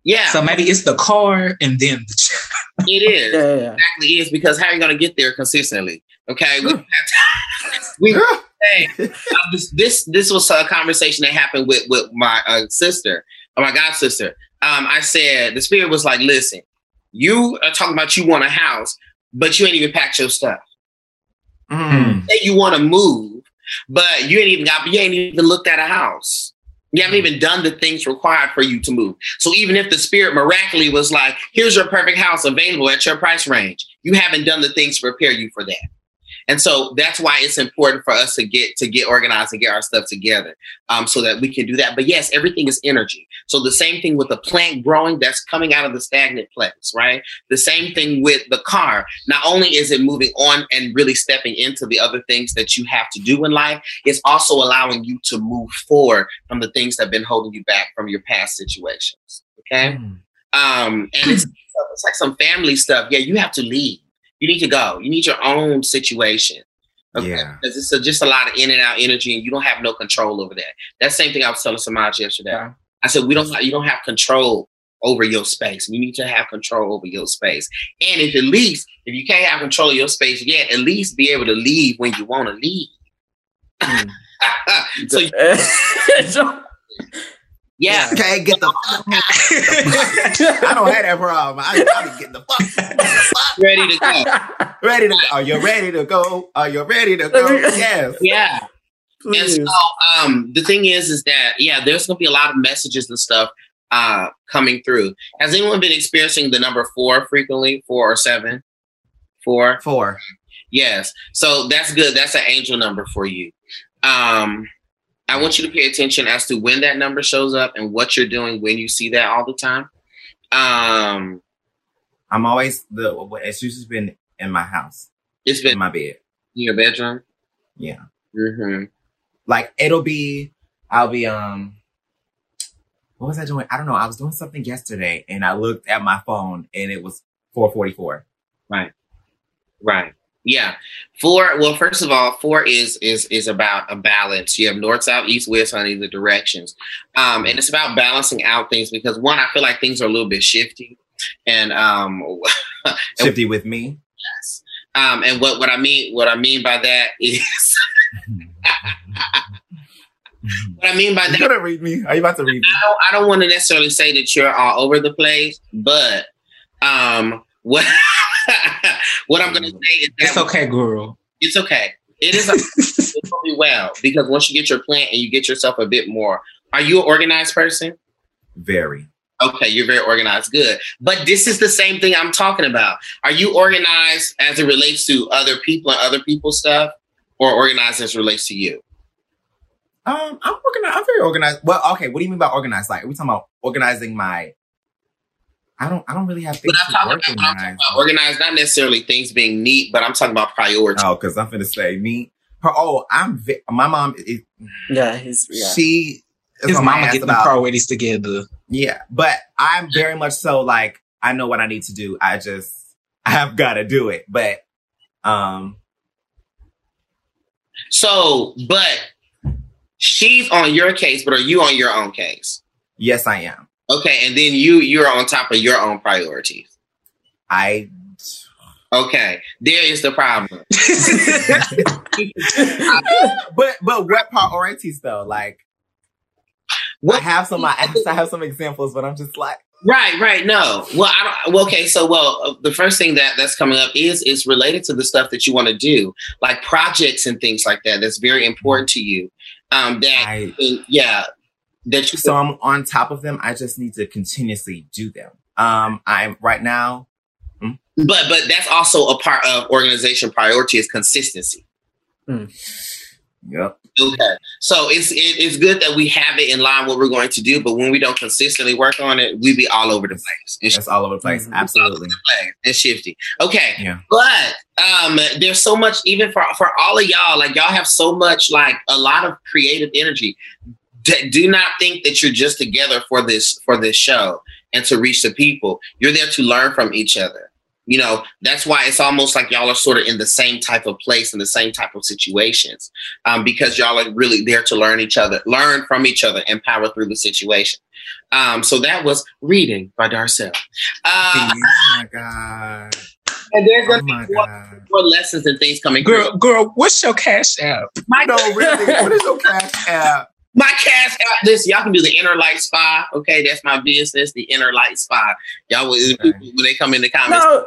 D: Yeah,
B: so maybe it's the car and then the job.
D: it is. <laughs>
C: Yeah, yeah, yeah.
D: exactly is because how are you going to get there consistently? Okay, we, <laughs> we hey, this, this this was a conversation that happened with with my uh, sister or my god sister. Um, I said the spirit was like, listen, you are talking about you want a house, but you ain't even packed your stuff.
A: Mm.
D: Say you want to move, but you ain't even got you ain't even looked at a house. You haven't even done the things required for you to move. So even if the spirit miraculously was like, here's your perfect house available at your price range, you haven't done the things to prepare you for that. And so that's why it's important for us to get to get organized and get our stuff together, um, so that we can do that. But yes, everything is energy. So the same thing with the plant growing that's coming out of the stagnant place, right? The same thing with the car. Not only is it moving on and really stepping into the other things that you have to do in life, it's also allowing you to move forward from the things that have been holding you back from your past situations. Okay.
A: Mm.
D: Um, and it's, it's like some family stuff. Yeah, you have to leave. You need to go. You need your own situation.
A: Yeah.
D: Because it's a, just a lot of in and out energy, and you don't have no control over that. That same thing I was telling Semaj yesterday.
B: Yeah.
D: I said we don't. You don't have control over your space. You need to have control over your space. And if at least if you can't have control of your space yet, at least be able to leave when you want to leave.
A: Mm. <laughs>
D: so you- <laughs> yeah,
A: Okay, get the fuck out. <laughs> I don't have that problem. I, I be getting the fuck, the fuck
D: ready to go. <laughs>
A: ready to go. Are you ready to go? Are you ready to go? Yes.
D: Yeah. And so um, the thing is, is that yeah, there's gonna be a lot of messages and stuff uh, coming through. Has anyone been experiencing the number four frequently, four or seven? Four.
A: Four.
D: Yes. So that's good. That's an angel number for you. Um, I want you to pay attention as to when that number shows up and what you're doing when you see that all the time. Um,
A: I'm always the. It's usually been in my house,
D: It's been in
A: my bed.
D: In your bedroom.
A: Yeah.
D: hmm
A: Like it'll be. I'll be um. What was I doing? I don't know. I was doing something yesterday, and I looked at my phone, and it was 4:44.
D: Right. Right. Yeah. Four. Well, first of all, four is is is about a balance. You have north, south, east, west on either directions, um, and it's about balancing out things because one, I feel like things are a little bit shifty, and um, <laughs>
A: Shifty with me.
D: um, and what what I mean what I mean by that is <laughs> what I mean by that.
A: You gonna read me? Are you about to read me?
D: I don't, I don't want to necessarily say that you're all over the place, but um, what <laughs> what I'm going to say is that
B: it's okay, girl.
D: It's okay. It is. A, it'll be well because once you get your plant and you get yourself a bit more. Are you an organized person?
A: Very.
D: Okay, you're very organized. Good. But this is the same thing I'm talking about. Are you organized as it relates to other people and other people's stuff, or organized as it relates to you?
A: Um, I'm organized. I'm very organized. Well, okay. What do you mean by organized? Like, are we talking about organizing my? I don't. I don't really have things
D: But I'm
A: to
D: talking about, I'm talking about organized, not necessarily things being neat, but I'm talking about priorities.
A: Oh, because I'm gonna say me. Her, oh, I'm. ve- My mom. Is,
C: yeah, he's yeah.
A: She.
B: His
A: on my
B: mama
A: ass
B: getting the
A: about-
B: priorities together.
A: Yeah, but I'm very much so like I know what I need to do. I just <laughs> I've got to do it. But um,
D: So, but she's on your case, but are you on your own case?
A: yes, I am.
D: Okay, and then you you're on top of your own priorities.
A: I
D: Okay, there is the problem. <laughs> <laughs>
A: but but what priorities though? Like I
D: What?
A: have some <laughs> I I have some examples, but I'm just like
D: Right, right. No. Well, I don't. Well, okay. So, well, uh, the first thing that that's coming up is is related to the stuff that you want to do, like projects and things like that. That's very important to you. Um, that
A: I
D: yeah, that you.
A: so I'm on top of them. I just need to continuously do them. Um, I'm right now. Mm.
D: But but that's also a part of organization priority is consistency.
A: Yep.
D: Okay, so it's it, it's good that we have it in line what we're going to do, but when we don't consistently work on it, we be all over the place. And
A: It's all over the place.
C: Mhm.
A: Absolutely.
D: It's shifty. Okay.
A: Yeah.
D: But um there's so much even for for all of y'all, like y'all have so much like a lot of creative energy. D- do not think that you're just together for this for this show and to reach the people. You're there to learn from each other. You know, that's why it's almost like y'all are sort of in the same type of place in the same type of situations. Um, because y'all are really there to learn each other, learn from each other, and power through the situation. Um, so that was reading by Darcell. Uh,
A: oh my god.
D: and there's
A: Oh
D: gonna
A: my
D: be more, more lessons and things coming.
B: Girl,
D: through.
B: girl, what's your cash app?
D: my
A: No, really. <laughs> What is your cash app?
D: my cash app. This y'all can do the Inner Light Spa. Okay, that's my business. The Inner Light Spa. Y'all will
A: Okay.
D: when they come in the comments.
C: No.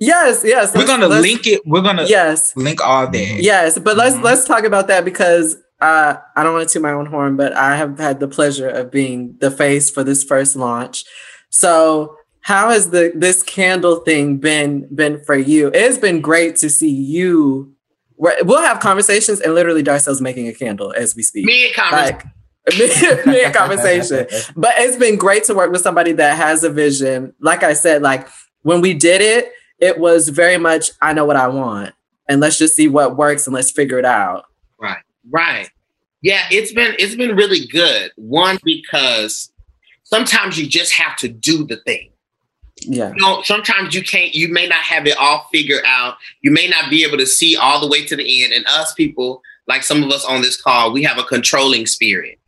C: Yes, yes.
B: We're gonna link it. We're gonna
C: Yes.
B: link all that.
C: Yes, but let's
B: Mhm.
C: let's talk about that because uh, I don't want to toot my own horn, but I have had the pleasure of being the face for this first launch. So, how has the this candle thing been been for you? It's been great to see you. we're- We'll have conversations, and literally, Darcell's making a candle as we speak.
D: Me and comments.
C: Like <laughs> me, me conversation. <laughs> But it's been great to work with somebody that has a vision. Like I said, like when we did it, it was very much I know what I want, and let's just see what works and let's figure it out.
D: Right. Right. Yeah, it's been it's been really good. One because sometimes you just have to do the thing.
C: Yeah.
D: You know, sometimes you can't. You may not have it all figured out. You may not be able to see all the way to the end. And us people, like some of us on this call, we have a controlling spirit,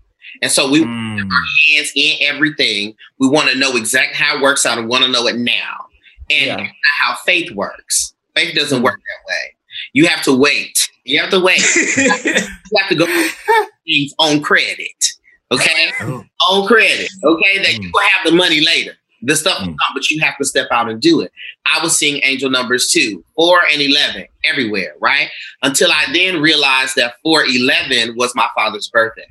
D: and so we
A: Mm.
D: hands in everything. We want to know exactly how it works out and want to know it now. And
C: Yeah.
D: how faith works. Faith doesn't work that way. You have to wait. You have to wait. <laughs> you have to go things on credit. Okay?
A: Oh.
D: On credit. Okay? That
A: Mm.
D: you will have the money later. The stuff will
A: Mm.
D: come, but you have to step out and do it. I was seeing angel numbers two, four and 11 everywhere, right? Until I then realized that 411 was my father's birthday.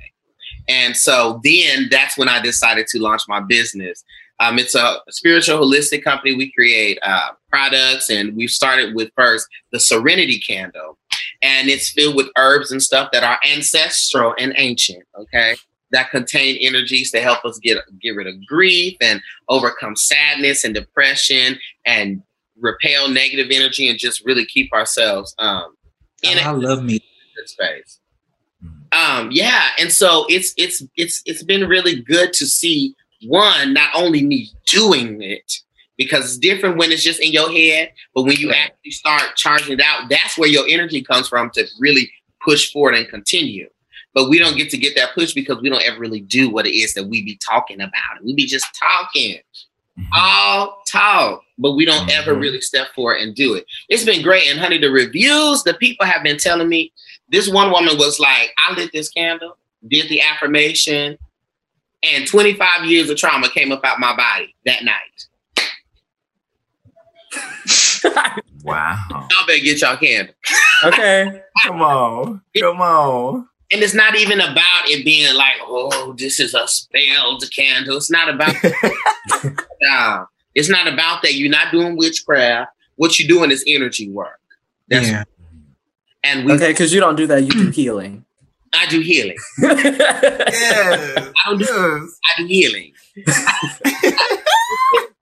D: And so then that's when I decided to launch my business. Um, it's a spiritual holistic company. We create uh, products, and we've started with first the Serenity Candle, and it's filled with herbs and stuff that are ancestral and ancient. Okay, that contain energies to help us get get rid of grief and overcome sadness and depression and repel negative energy and just really keep ourselves um, in
B: I love me.
D: space um yeah and so it's it's it's it's been really good to see one not only me doing it because it's different when it's just in your head but when you actually start charging it out that's where your energy comes from to really push forward and continue but we don't get to get that push because we don't ever really do what it is that we be talking about we be just talking
A: Mhm.
D: all talk, but we don't ever
A: Mhm.
D: really step forward and do it. It's been great. And honey, the reviews, the people have been telling me this one woman was like, I lit this candle, did the affirmation, and 25 years of trauma came up out my body that night. <laughs>
A: Wow.
D: Y'all better get y'all candle.
C: okay. <laughs>
A: Come on. Come on.
D: And it's not even about it being like, oh, this is a spelled candle. It's not about <laughs> no. It's not about that. You're not doing witchcraft. What you're doing is energy work. That's
B: yeah.
D: and we
C: Okay, because you don't do that, you do <clears throat> healing.
D: I do healing.
A: Yes.
D: I don't do
A: yes.
D: I do healing.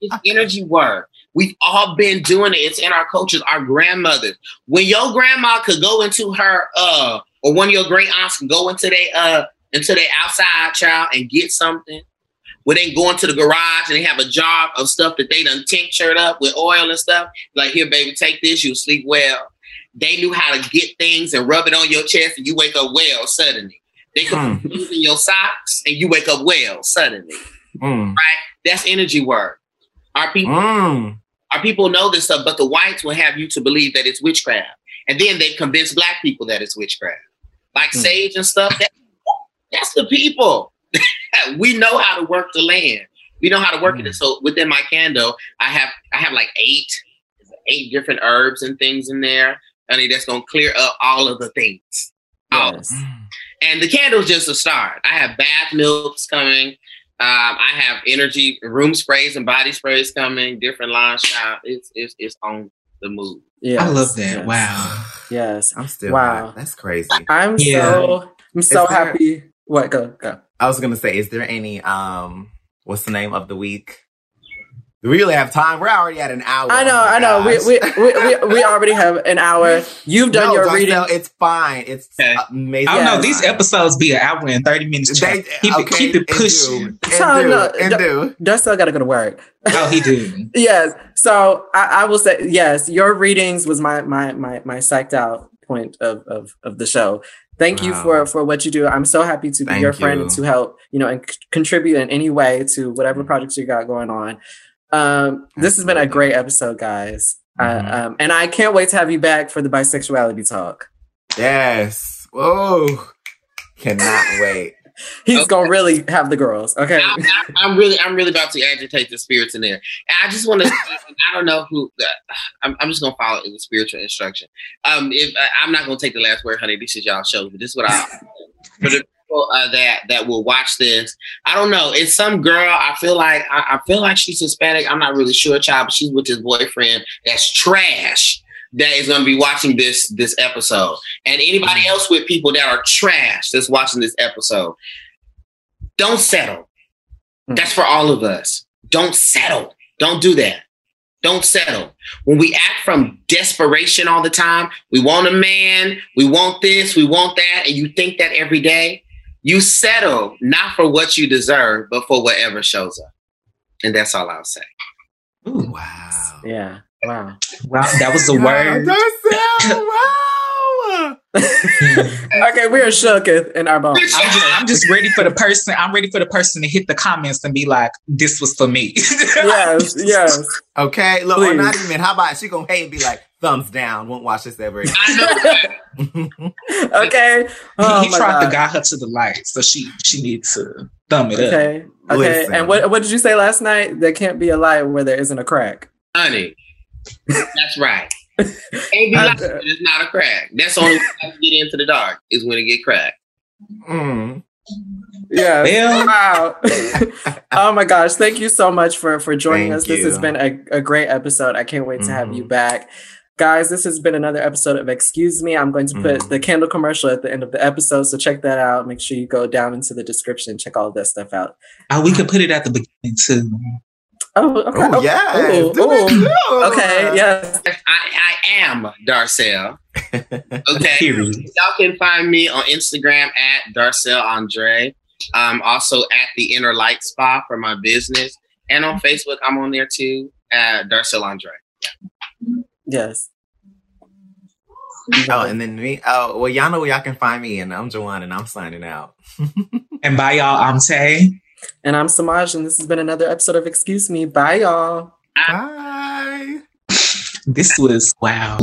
D: it's energy work. We've all been doing it. It's in our cultures, our grandmothers. When your grandma could go into her uh or one of your great aunts can go into their uh into their outside child and get something. Where they go into the garage and they have a jar of stuff that they done tinctured up with oil and stuff. Like, here, baby, take this, you'll sleep well. They knew how to get things and rub it on your chest and you wake up well suddenly. They could
A: Hmm.
D: put in your socks and you wake up well suddenly.
A: Mm.
D: That's energy work. Our people,
A: Mm.
D: our people know this stuff, but the whites will have you to believe that it's witchcraft, and then they convince black people that it's witchcraft, like
C: Hmm.
D: sage and stuff. That, that's the people. <laughs> we know how to work the land. We know how to work
A: Hmm.
D: it. So within my candle, I have I have like eight eight different herbs and things in there. Honey, that's gonna clear up all of the things. All
C: Yes.
A: Mm.
D: and the candle's just a start. I have bath milks coming. Um, I have energy room sprays and body sprays coming, different lines. Uh, it's it's it's on the move.
C: Yes,
B: I love that.
C: yes,
B: Wow.
C: Yes.
A: I'm still
C: Wow.
A: wow. That's crazy.
C: I'm
B: Yeah.
C: so I'm so
A: there-
C: happy. What go go.
A: I was gonna say, is there any um what's the name of the week? Do we really have time? We're already at an hour.
C: I know,
A: Oh
C: I know. We,
A: gosh.
C: we we we we <laughs> already have an hour. You've done
A: No,
C: your
A: Darcell,
C: reading.
A: It's fine. It's
D: Okay.
A: amazing.
B: I don't know. These episodes be an hour and 30 minutes.
A: They,
B: Chat. Keep, it,
A: okay,
B: keep it
A: and do,
B: pushing.
A: And do,
C: no,
A: and
C: d-
A: do.
C: Darcell got to go to work.
B: Oh, he do. <laughs>
C: yes. So I, I will say yes. Your readings was my my my my psyched out point of of of the show. Thank you for for what you do. I'm so happy to be
A: Thank
C: your friend and to help you know and c- contribute in any way to whatever projects you got going on. Um, this has been a great episode, guys.
A: Mhm.
C: Uh, um, and I can't wait to have you back for the bisexuality talk.
A: Yes. Whoa. Cannot <laughs> wait.
C: He's
D: Okay.
C: gonna really have the girls. Okay.
D: I, I, I'm really, I'm really about to agitate the spirits in there. And I just want to, I don't know who. I'm, I'm just gonna follow the spiritual instruction. Um, if I- I'm not gonna take the last word, honey, this is y'all show, but this is what I <laughs> for the people uh, that that will watch this. I don't know. It's some girl. I feel like I, I feel like she's Hispanic. I'm not really sure, child, but she's with his boyfriend. That's trash. That is going to be watching this this episode, and anybody else with people that are trash that's watching this episode. Don't settle. That's for all of us. Don't settle. Don't do that. Don't settle. When we act from desperation all the time, we want a man, we want this, we want that, and you think that every day, you settle not for what you deserve, but for whatever shows up. And that's all I'll say.
B: Ooh,
A: Wow.
C: Yeah. Wow.
B: wow, that was the <laughs> word.
A: Wow. <laughs>
C: okay, we are shook in our bones.
B: I'm just, I'm just ready for the person. I'm ready for the person to hit the comments and be like, "This was for me." <laughs>
C: yes, yes.
A: Okay, look, or
C: Please.
A: not even. How about she gonna hate and be like, thumbs down, won't watch this ever again.
D: I know that. <laughs>
C: Okay.
B: He,
C: Oh
B: he
C: my
B: tried
C: God.
B: to guide her to the light, so she she needs to thumb it up.
C: Okay. Okay.
A: Listen.
C: And what what did you say last night? There can't be a light where there isn't a crack.
D: honey. That's right. <laughs> Can't be. It's not a crack. That's only way I can get into the dark is when it get cracked.
A: Mm.
C: Yeah.
B: Well-
C: wow. <laughs> oh my gosh. Thank you so much for for joining
A: Thank
C: us. This has been a, a great episode. I can't wait to have you
A: Mhm.
C: back. Guys, this has been another episode of Excuse Me. I'm going to put
A: Mhm.
C: the candle commercial at the end of the episode. So check that out. Make sure you go down into the description, check all of that stuff out.
B: Oh, we could put it at the beginning too.
C: Oh, okay.
A: Oh, <laughs>
C: okay.
A: yeah.
C: Ooh, ooh. Okay, yes.
D: I, I am Darcell. <laughs> Okay. Y'all can find me on Instagram at Darcell Andre. Um, also at the Inner Light Spa for my business. And on Facebook, I'm on there too at Darcell Andre.
C: Yes.
A: Oh, and then me. Oh, well, y'all know where y'all can find me, and I'm JeJuan, and I'm signing out. <laughs>
B: And bye, y'all. I'm Tae.
C: And I'm Semaj, and this has been another episode of Excuse Me. Bye, y'all.
A: Bye.
B: This was wow.